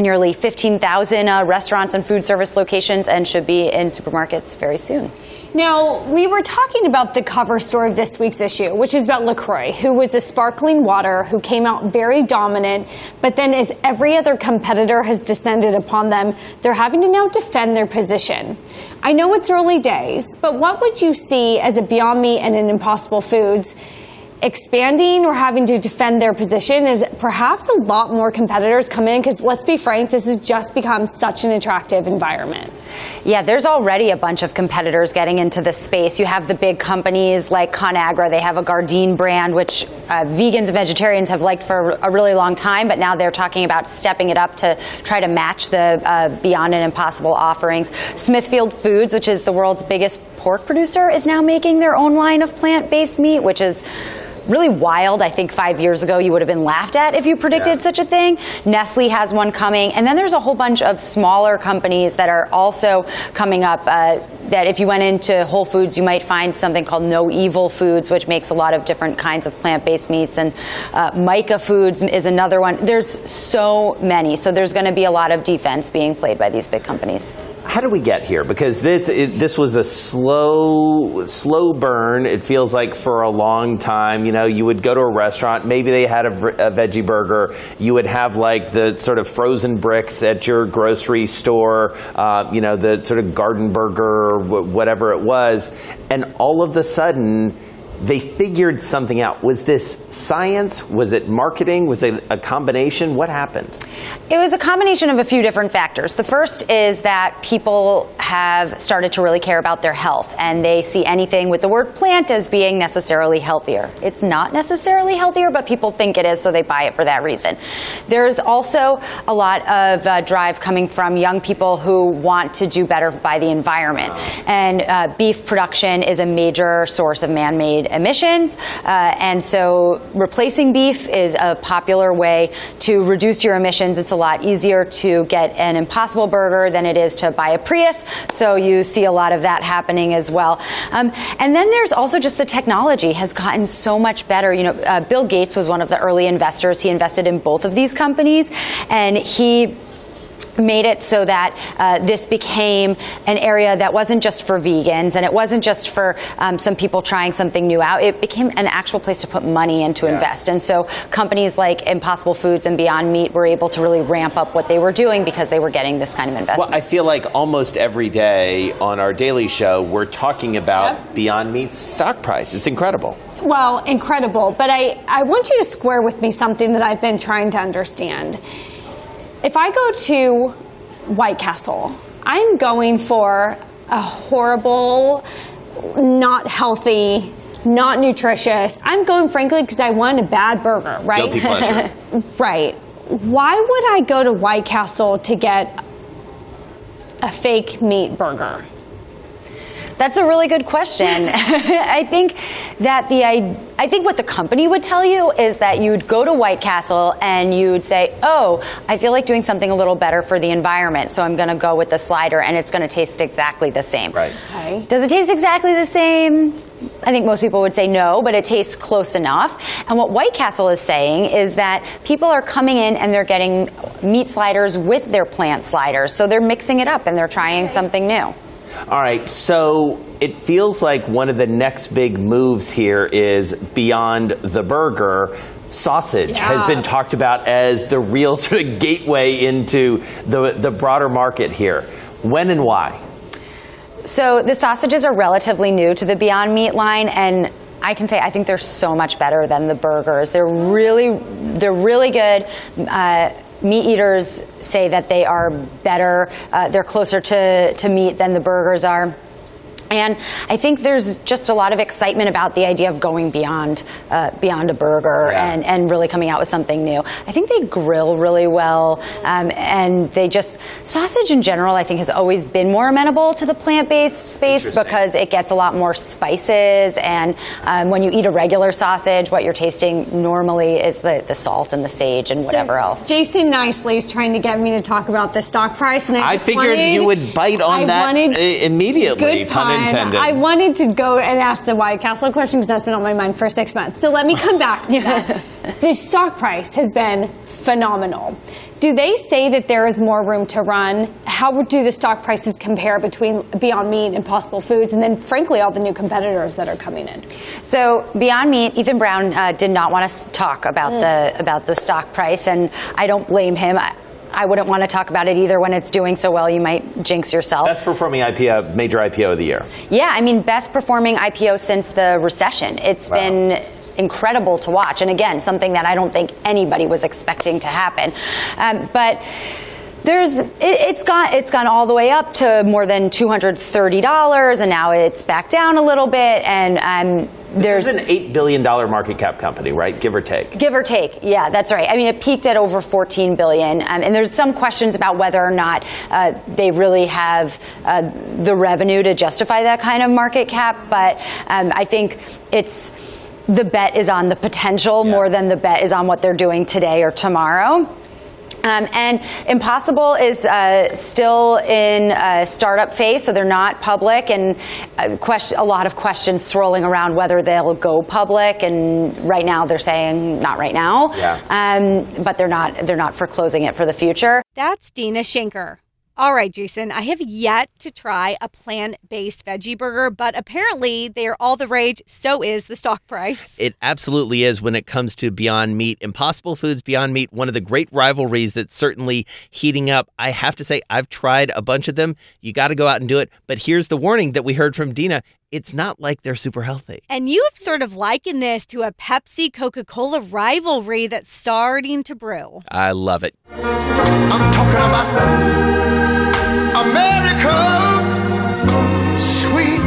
nearly 15,000 uh, restaurants and food service locations and should be in supermarkets very soon. Now, we were talking about the cover story of this week's issue, which is about LaCroix, who was a sparkling water who came out very dominant, but then as every other competitor has descended upon them, they're having to now defend their position. I know it's early days, but what would you see as a Beyond Meat and an Impossible Foods expanding or having to defend their position is perhaps a lot more competitors come in because let's be frank, this has just become such an attractive environment. Yeah, there's already a bunch of competitors getting into this space. You have the big companies like ConAgra. They have a Gardein brand, which uh, vegans and vegetarians have liked for a really long time, but now they're talking about stepping it up to try to match the uh, Beyond and Impossible offerings. Smithfield Foods, which is the world's biggest pork producer, is now making their own line of plant-based meat, which is really wild. I think five years ago you would have been laughed at if you predicted yeah. such a thing. Nestle has one coming, and then there's a whole bunch of smaller companies that are also coming up. Uh, that if you went into Whole Foods, you might find something called No Evil Foods, which makes a lot of different kinds of plant-based meats, and uh, Mica Foods is another one. There's so many, so there's going to be a lot of defense being played by these big companies. How do we get here? Because this it, this was a slow slow burn. It feels like for a long time. You know, you would go to a restaurant, maybe they had a, a veggie burger. You would have like the sort of frozen bricks at your grocery store. Uh, you know, the sort of garden burger whatever it was, and all of a sudden they figured something out. Was this science? Was it marketing? Was it a combination? What happened? It was a combination of a few different factors. The first is that people have started to really care about their health and they see anything with the word plant as being necessarily healthier. It's not necessarily healthier, but people think it is, so they buy it for that reason. There's also a lot of uh, drive coming from young people who want to do better by the environment. And uh, beef production is a major source of man made emissions. Uh, and so replacing beef is a popular way to reduce your emissions. It's a lot easier to get an Impossible Burger than it is to buy a Prius. So you see a lot of that happening as well. Um, and then there's also just the technology has gotten so much better. You know, uh, Bill Gates was one of the early investors. He invested in both of these companies, and he made it so that uh, this became an area that wasn't just for vegans and it wasn't just for um, some people trying something new out. It became an actual place to put money and to yeah. invest. And so companies like Impossible Foods and Beyond Meat were able to really ramp up what they were doing because they were getting this kind of investment. Well, I feel like almost every day on our daily show, we're talking about yep. Beyond Meat's stock price. It's incredible. Well, incredible. But I, I want you to square with me something that I've been trying to understand if I go to White Castle, I'm going for a horrible, not healthy, not nutritious. I'm going, frankly, because I want a bad burger, right? Guilty pleasure. (laughs) right. Why would I go to White Castle to get a fake meat burger? That's a really good question. (laughs) (laughs) I think that the I think what the company would tell you is that you'd go to White Castle and you'd say, "Oh, I feel like doing something a little better for the environment, so I'm going to go with the slider, and it's going to taste exactly the same." Right. Okay. Does it taste exactly the same? I think most people would say no, but it tastes close enough. And what White Castle is saying is that people are coming in and they're getting meat sliders with their plant sliders, so they're mixing it up and they're trying something new. All right, so it feels like one of the next big moves here is beyond the burger. Sausage yeah. has been talked about as the real (laughs) sort of gateway into the, the broader market here. When and why? So the sausages are relatively new to the Beyond Meat line, and I can say I think they're so much better than the burgers. They're really, they're really good. Uh, meat eaters say that they are better, uh, they're closer to, to meat than the burgers are. And I think there's just a lot of excitement about the idea of going beyond uh, beyond a burger yeah. and, and really coming out with something new. I think they grill really well, um, and they just sausage in general. I think has always been more amenable to the plant based space because it gets a lot more spices. And um, when you eat a regular sausage, what you're tasting normally is the, the salt and the sage and whatever so else. Jason nicely is trying to get me to talk about the stock price, and I, I figured wanted, you would bite on I that immediately. Good intended. I wanted to go and ask the White Castle question because that's been on my mind for six months. So let me come back to that. (laughs) the stock price has been phenomenal. Do they say that there is more room to run? How do the stock prices compare between Beyond Meat and Impossible Foods, and then, frankly, all the new competitors that are coming in? So, Beyond Meat, Ethan Brown uh, did not want to talk about mm. the about the stock price, and I don't blame him. I, I wouldn't want to talk about it either when it's doing so well. You might jinx yourself. Best performing IPO, major IPO of the year. Yeah, I mean, best performing IPO since the recession. It's wow. been incredible to watch. And again, something that I don't think anybody was expecting to happen. Um, but there's it, has gone it's gone all the way up to more than two hundred thirty dollars, and now it's back down a little bit. And um, there's this is an eight billion dollar market cap company, right? Give or take. Give or take, yeah, that's right. I mean, it peaked at over fourteen billion, um, and there's some questions about whether or not uh, they really have uh, the revenue to justify that kind of market cap. But um, I think it's the bet is on the potential yeah. more than the bet is on what they're doing today or tomorrow. Um, and Impossible is uh, still in a startup phase, so they're not public, and a, uh, question, a lot of questions swirling around whether they'll go public. And right now, they're saying not right now, yeah. um, but they're not they're not foreclosing it for the future. That's Deena Shanker. All right, Jason, I have yet to try a plant based veggie burger, but apparently they are all the rage. So is the stock price. It absolutely is when it comes to Beyond Meat. Impossible Foods Beyond Meat, one of the great rivalries that's certainly heating up. I have to say, I've tried a bunch of them. You got to go out and do it. But here's the warning that we heard from Deena it's not like they're super healthy. And you have sort of likened this to a Pepsi Coca Cola rivalry that's starting to brew. I love it. I'm talking about America, sweet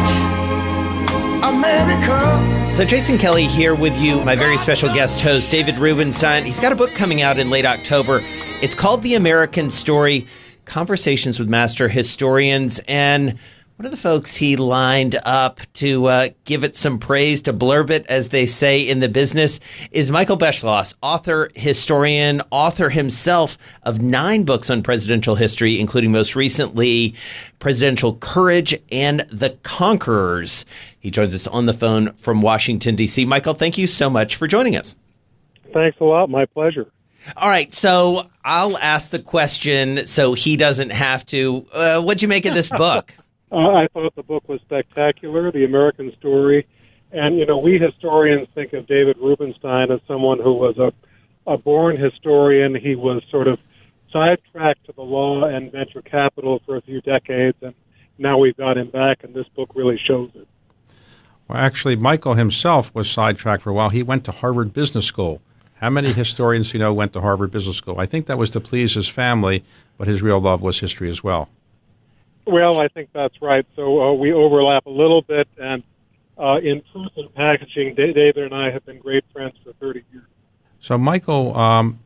America. So, Jason Kelly here with you, my very special guest host, David Rubenstein. He's got a book coming out in late October. It's called The American Story Conversations with Master Historians. And one of the folks he lined up to uh, give it some praise, to blurb it, as they say in the business, is Michael Beschloss, author, historian, author himself of nine books on presidential history, including most recently Presidential Courage and The Conquerors. He joins us on the phone from Washington, D.C. Michael, thank you so much for joining us. Thanks a lot. My pleasure. All right, so I'll ask the question so he doesn't have to. Uh, what'd you make of this book? Uh, I thought the book was spectacular, The American Story. And, you know, we historians think of David Rubenstein as someone who was a, a born historian. He was sort of sidetracked to the law and venture capital for a few decades, and now we've got him back, and this book really shows it. Well, actually, Michael himself was sidetracked for a while. He went to Harvard Business School. How many historians you know went to Harvard Business School? I think that was to please his family, but his real love was history as well. Well, I think that's right. So uh, we overlap a little bit, and uh, in truth and packaging, David and I have been great friends for 30 years. So, Michael, um,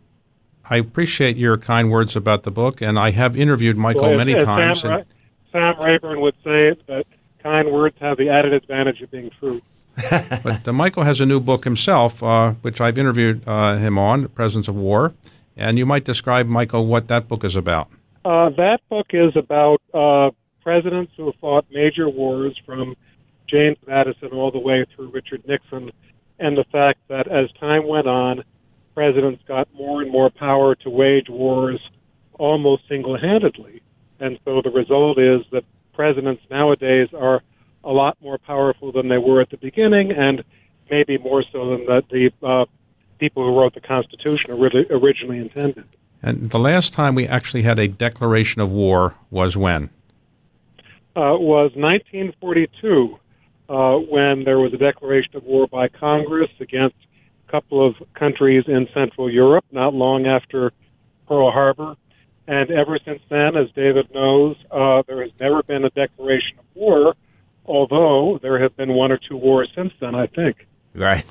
I appreciate your kind words about the book, and I have interviewed Michael well, as, many as times. Sam, and, Sam Rayburn would say that kind words have the added advantage of being true. (laughs) but uh, Michael has a new book himself, uh, which I've interviewed uh, him on, The Presidents of War. And you might describe, Michael, what that book is about. Uh, that book is about uh, presidents who have fought major wars from James Madison all the way through Richard Nixon, and the fact that as time went on, presidents got more and more power to wage wars almost single handedly. And so the result is that presidents nowadays are a lot more powerful than they were at the beginning, and maybe more so than the, the uh, people who wrote the Constitution originally intended. And the last time we actually had a declaration of war was when? Uh, was 1942, uh, when there was a declaration of war by Congress against a couple of countries in Central Europe, not long after Pearl Harbor. And ever since then, as David knows, uh, there has never been a declaration of war, although there have been one or two wars since then, I think. Right.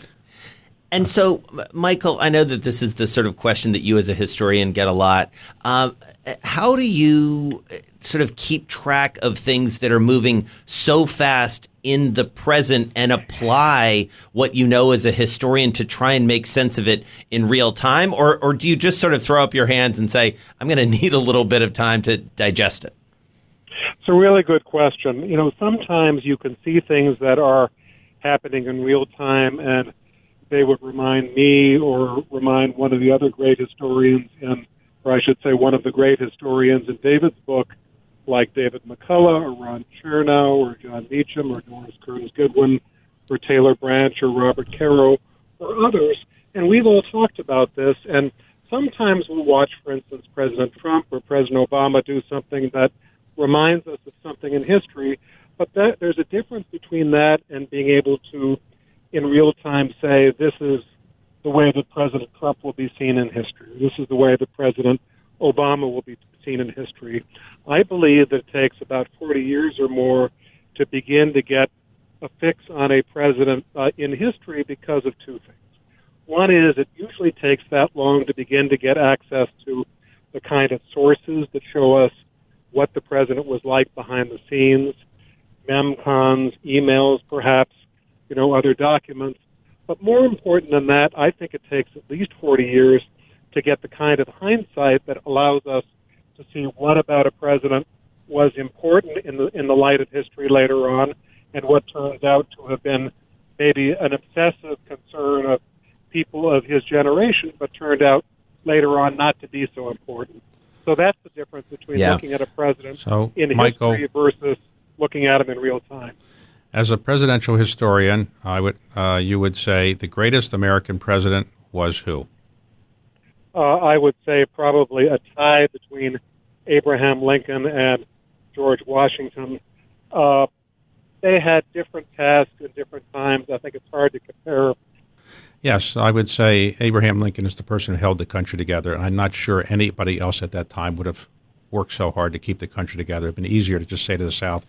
And so, Michael, I know that this is the sort of question that you as a historian get a lot. Um, how do you uh, sort of keep track of things that are moving so fast in the present and apply what you know as a historian to try and make sense of it in real time? Or, or do you just sort of throw up your hands and say, I'm going to need a little bit of time to digest it? It's a really good question. You know, sometimes you can see things that are happening in real time and – they would remind me or remind one of the other great historians in, or I should say, one of the great historians in David's book, like David McCullough or Ron Chernow or Jon Meacham or Doris Kearns Goodwin or Taylor Branch or Robert Caro or others. And we've all talked about this. And sometimes we'll watch, for instance, President Trump or President Obama do something that reminds us of something in history. But that, there's a difference between that and being able to in real time say this is the way that President Trump will be seen in history. This is the way that President Obama will be seen in history. I believe that it takes about 40 years or more to begin to get a fix on a president uh, in history because of two things. One is it usually takes that long to begin to get access to the kind of sources that show us what the president was like behind the scenes, memcons, emails, perhaps, you know, other documents. But more important than that, I think it takes at least 40 years to get the kind of hindsight that allows us to see what about a president was important in the in the light of history later on, and what turns out to have been maybe an obsessive concern of people of his generation, but turned out later on not to be so important. So that's the difference between Yeah. looking at a president So, in Michael- history versus looking at him in real time. As a presidential historian, I would uh, you would say the greatest American president was who? Uh, I would say probably a tie between Abraham Lincoln and George Washington. Uh, they had different tasks in different times. I think it's hard to compare. Yes, I would say Abraham Lincoln is the person who held the country together. And I'm not sure anybody else at that time would have worked so hard to keep the country together. It'd been easier to just say to the South,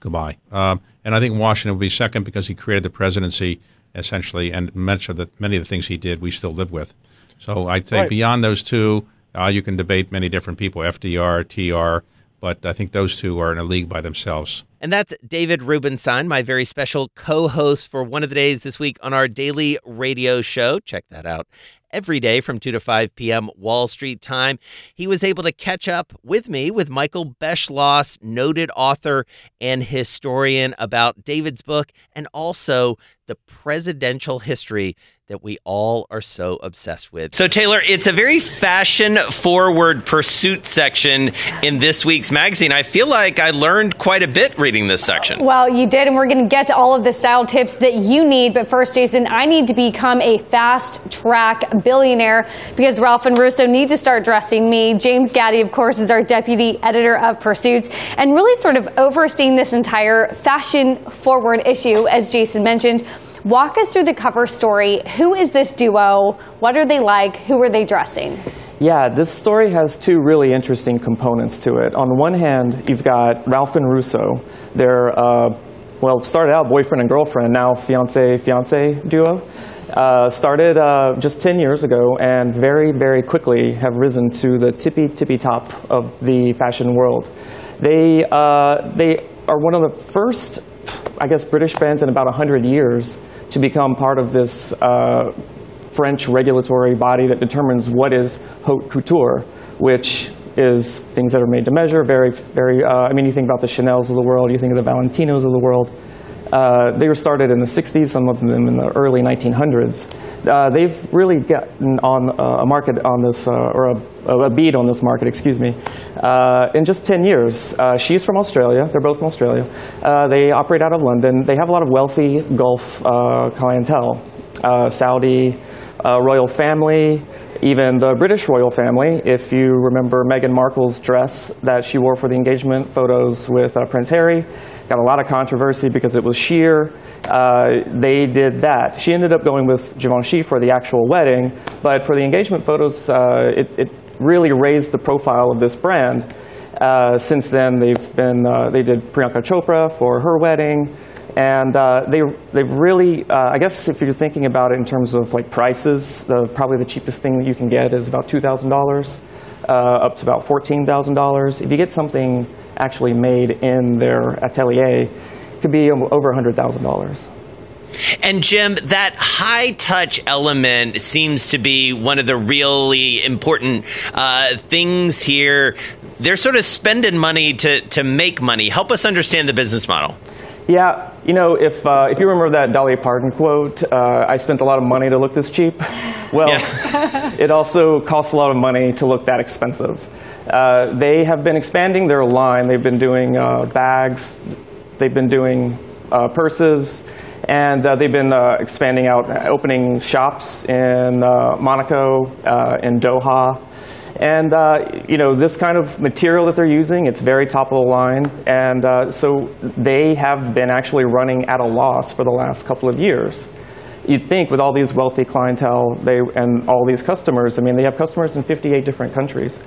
goodbye. Um, and I think Washington would be second because he created the presidency essentially, and much of the, many of the things he did we still live with. So I'd say Right. beyond those two, uh, you can debate many different people, FDR, TR, but I think those two are in a league by themselves. And that's David Rubenstein, my very special co host for one of the days this week on our daily radio show. Check that out every day from 2 to 5 p.m. Wall Street time. He was able to catch up with me with Michael Beschloss, noted author and historian, about David's book and also the presidential history that we all are so obsessed with. So, Taylor, it's a very fashion forward pursuit section in this week's magazine. I feel like I learned quite a bit reading this section. Well, you did, and we're going to get to all of the style tips that you need. But first, Jason, I need to become a fast track billionaire because Ralph and Russo need to start dressing me. James Gaddy, of course, is our deputy editor of Pursuits and really sort of overseeing this entire fashion forward issue, as Jason mentioned. Walk us through the cover story. Who is this duo? What are they like? Who are they dressing? Yeah, this story has two really interesting components to it. On one hand, you've got Ralph and Russo. They're, uh, well, started out boyfriend and girlfriend, now fiance fiance duo. Uh, started uh, just 10 years ago and very, very quickly have risen to the tippy, tippy top of the fashion world. They, uh, they are one of the first, I guess, British brands in about 100 years to become part of this uh, French regulatory body that determines what is haute couture, which is things that are made to measure. Very, very. Uh, I mean, you think about the Chanel's of the world, you think of the Valentinos of the world. Uh, they were started in the 60s, some of them in the early 1900s. Uh, they've really gotten on uh, a market on this, uh, or a, a beat on this market, excuse me, uh, in just 10 years. She's from Australia. They're both from Australia. They operate out of London. They have a lot of wealthy Gulf clientele, Saudi royal family, even the British royal family. If you remember Meghan Markle's dress that she wore for the engagement photos with Prince Harry, got a lot of controversy because it was sheer. Uh, they did that. She ended up going with Givenchy for the actual wedding, but for the engagement photos, uh, it, it really raised the profile of this brand. Uh, since then, they've been uh, they did Priyanka Chopra for her wedding, and uh, they they've really uh, I guess if you're thinking about it in terms of like prices, the probably the cheapest thing that you can get is about two thousand dollars, up to about fourteen thousand dollars. If you get something actually made in their atelier, could be over hundred thousand dollars. And Jim, that high touch element seems to be one of the really important uh, things here. They're sort of spending money to, to make money. Help us understand the business model. Yeah, you know, if uh, if you remember that Dolly Parton quote, uh, "I spent a lot of money to look this cheap." (laughs) Well, (laughs) it also costs a lot of money to look that expensive. Uh, they have been expanding their line. They've been doing uh, bags. They've been doing uh, purses. And uh, they've been uh, expanding out, opening shops in Monaco, in Doha. And, you know, this kind of material that they're using, it's very top of the line. And so they have been actually running at a loss for the last couple of years. you'd think with all these wealthy clientele they, and all these customers, I mean, they have customers in 58 different countries.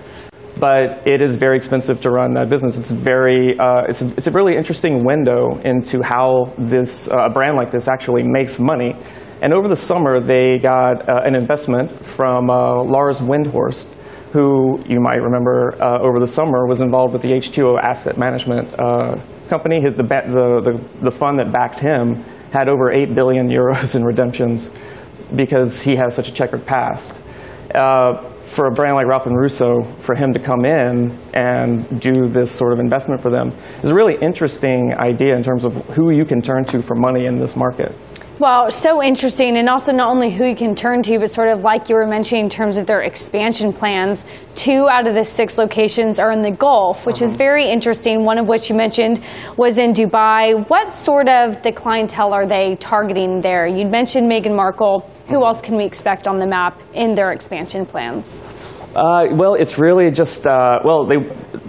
But it is very expensive to run that business. It's very, uh, it's, a, it's a really interesting window into how this uh, a brand like this actually makes money. And over the summer, they got uh, an investment from uh, Lars Windhorst, who you might remember uh, over the summer was involved with the H2O asset management uh, company. The, the, the, the fund that backs him had over 8 billion euros in redemptions because he has such a checkered past. Uh, for a brand like Ralph and Russo, for him to come in and do this sort of investment for them is a really interesting idea in terms of who you can turn to for money in this market. Well, so interesting, and also not only who you can turn to, but sort of like you were mentioning in terms of their expansion plans. Two out of the six locations are in the Gulf, which is uh-huh. very interesting. One of which you mentioned was in Dubai. What sort of the clientele are they targeting there? You'd mentioned Meghan Markle. Who else can we expect on the map in their expansion plans? Uh, well, it's really just uh, well, they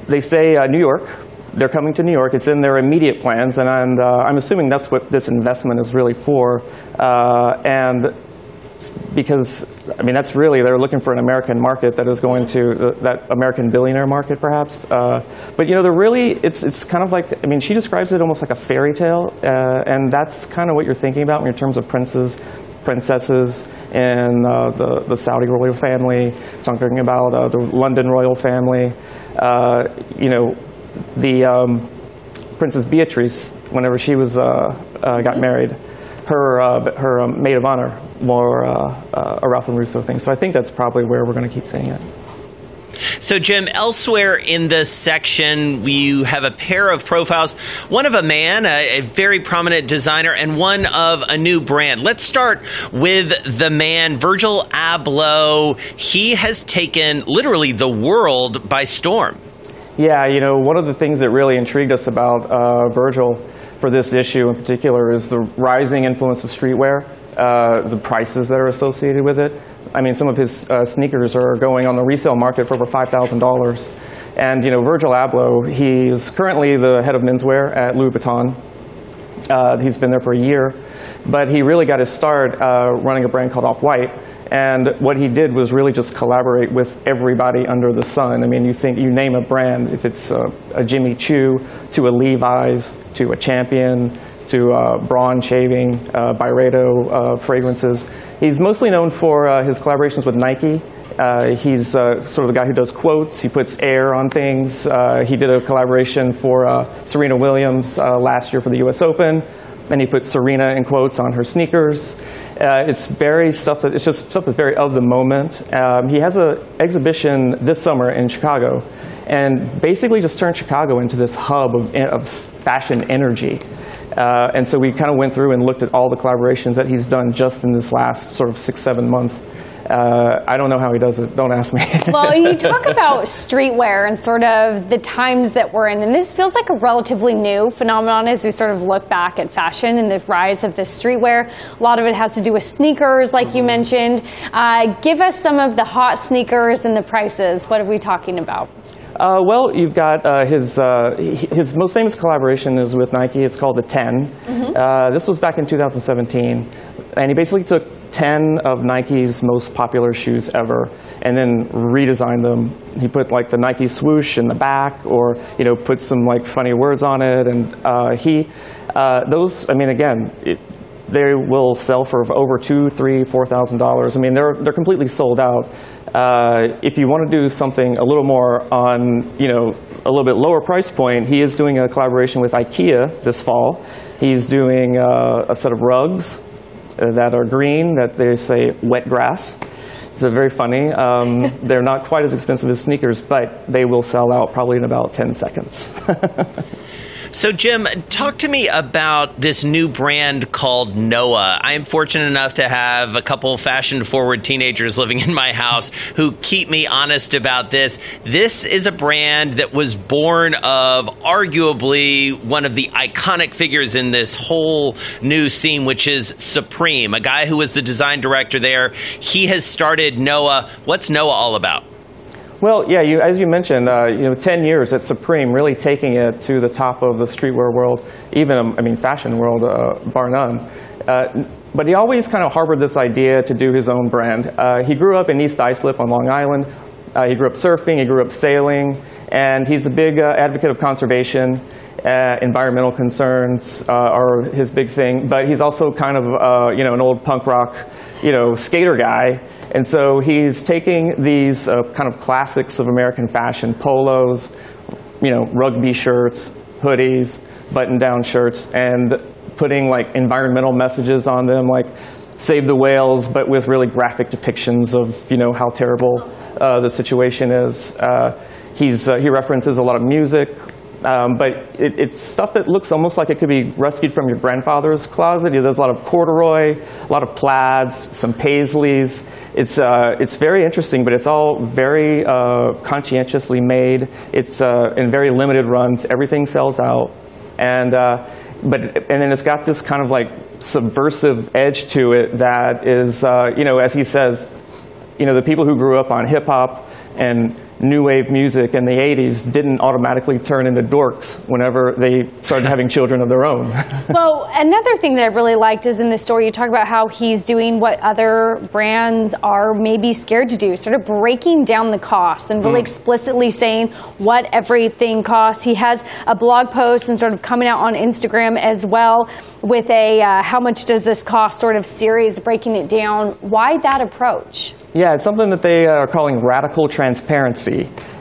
they say uh, New York. They're coming to New York. It's in their immediate plans, and, and uh, I'm assuming that's what this investment is really for. Uh, and because I mean that's really they're looking for an American market that is going to uh, that American billionaire market perhaps. Uh, but you know they're really it's it's kind of like I mean she describes it almost like a fairy tale, uh, and that's kind of what you're thinking about in terms of princes. Princesses in uh, the, the Saudi royal family, talking about uh, the London royal family. Uh, you know, the um, Princess Beatrice, whenever she was got married, her uh, her um, maid of honor wore uh, uh, a Ralph and Russo thing. So I think that's probably where we're going to keep seeing it. So, Jim, elsewhere in this section, you have a pair of profiles one of a man, a, a, very prominent designer, and one of a new brand. Let's start with the man, Virgil Abloh. He has taken literally the world by storm. Yeah, you know, one of the things that really intrigued us about uh, Virgil for this issue in particular is the rising influence of streetwear, uh, the prices that are associated with it. I mean, some of his uh, sneakers are going on the resale market for over $5,000. And, you know, Virgil Abloh, he's currently the head of menswear at Louis Vuitton. Uh, he's been there for a year. But he really got his start uh, running a brand called Off-White. And what he did was really just collaborate with everybody under the sun. I mean, you think you name a brand, if it's a, a Jimmy Choo to a Levi's to a Champion to uh, Braun Shaving, uh, Byredo uh, fragrances. He's mostly known for uh, his collaborations with Nike. Uh, he's uh, sort of the guy who does quotes. He puts air on things. he did a collaboration for Serena Williams last year for the U.S. Open. And he put Serena in quotes on her sneakers. Uh, it's very stuff that it's just stuff that's very of the moment. Um, he has an exhibition this summer in Chicago, and basically just turned Chicago into this hub of, of fashion energy. Uh, and so we kind of went through and looked at all the collaborations that he's done just in this last sort of six, seven months. Uh, I don't know how he does it. Don't ask me. (laughs) well, you talk about streetwear and sort of the times that we're in, and this feels like a relatively new phenomenon as we sort of look back at fashion and the rise of this streetwear. A lot of it has to do with sneakers, like you mentioned. Uh, give us some of the hot sneakers and the prices. What are we talking about? Uh, well, you've got uh, his uh, his most famous collaboration is with Nike. It's called the 10. Mm-hmm. this was back in 2017, and he basically took 10 of Nike's most popular shoes ever and then redesigned them. He put like the Nike swoosh in the back or, you know, put some like funny words on it. And uh, he, uh, those, I mean, again, it, they will sell for over two, three, four thousand dollars. I mean, they're they're completely sold out. Uh, if you want to do something a little more on, you know, a little bit lower price point, he is doing a collaboration with IKEA this fall. He's doing uh, a set of rugs uh, that are green that they say wet grass. It's very funny. Um, (laughs) they're not quite as expensive as sneakers, but they will sell out probably in about 10 seconds. (laughs) So, Jim, talk to me about this new brand called Noah. I am fortunate enough to have a couple fashion forward teenagers living in my house who keep me honest about this. This is a brand that was born of arguably one of the iconic figures in this whole new scene, which is Supreme, a guy who was the design director there. He has started Noah. What's Noah all about? Well, yeah, you, as you mentioned, uh, you know, 10 years at Supreme, really taking it to the top of the streetwear world, even, um, I mean, fashion world, uh, bar none. Uh, but he always kind of harbored this idea to do his own brand. Uh, he grew up in East Islip on Long Island. Uh, he grew up surfing, he grew up sailing, and he's a big uh, advocate of conservation. Environmental concerns are his big thing, but he's also kind of you know an old punk rock you know skater guy, and so he's taking these uh, kind of classics of American fashion, polos, you know rugby shirts, hoodies, button-down shirts, and putting like environmental messages on them, like save the whales, but with really graphic depictions of you know how terrible uh, the situation is. Uh, he's he references a lot of music. Um, but it, it's stuff that looks almost like it could be rescued from your grandfather's closet. There's a lot of corduroy, a lot of plaids, some paisleys. It's, uh, it's very interesting, but it's all very uh, conscientiously made. It's uh, in very limited runs. Everything sells out. And, uh, but, and then it's got this kind of like subversive edge to it that is, uh, you know, as he says, you know, the people who grew up on hip hop and new wave music in the 80s didn't automatically turn into dorks whenever they started having (laughs) children of their own. well, another thing that I really liked is in the story you talk about how he's doing what other brands are maybe scared to do, sort of breaking down the costs and really Mm. explicitly saying what everything costs. He has a blog post and sort of coming out on Instagram as well with a uh, how much does this cost sort of series breaking it down. Why that approach? Yeah, it's something that they are calling radical transparency.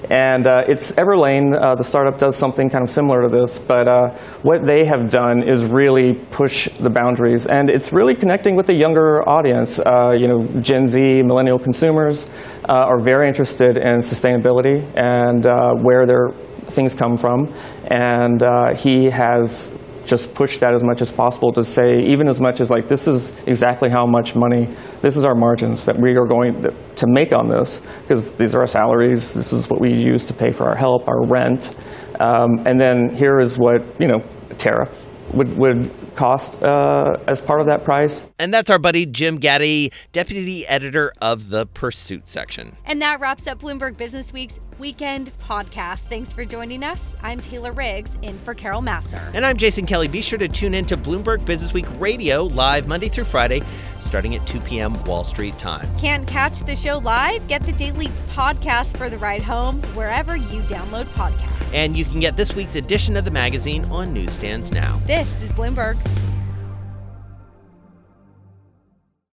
And uh, it's Everlane, uh, the startup, does something kind of similar to this. But uh, what they have done is really push the boundaries. And it's really connecting with the younger audience. Uh, you know, Gen Z, millennial consumers uh, are very interested in sustainability and uh, where their things come from. And he has just push that as much as possible to say, even as much as like, this is exactly how much money, this is our margins that we are going to make on this, because these are our salaries, this is what we use to pay for our help, our rent, um, and then here is what, you know, tariff would, would cost uh, as part of that price. And that's our buddy Jim Gaddy, deputy editor of the Pursuit section. And that wraps up Bloomberg Business Week's weekend podcast. Thanks for joining us. I'm Taylor Riggs, in for Carol Masser. And I'm Jason Kelly. Be sure to tune in to Bloomberg Business Week Radio live Monday through Friday, starting at 2 p.m. Wall Street time. Can't catch the show live? Get the daily podcast for the ride home wherever you download podcasts. And you can get this week's edition of the magazine on newsstands now. This is Bloomberg.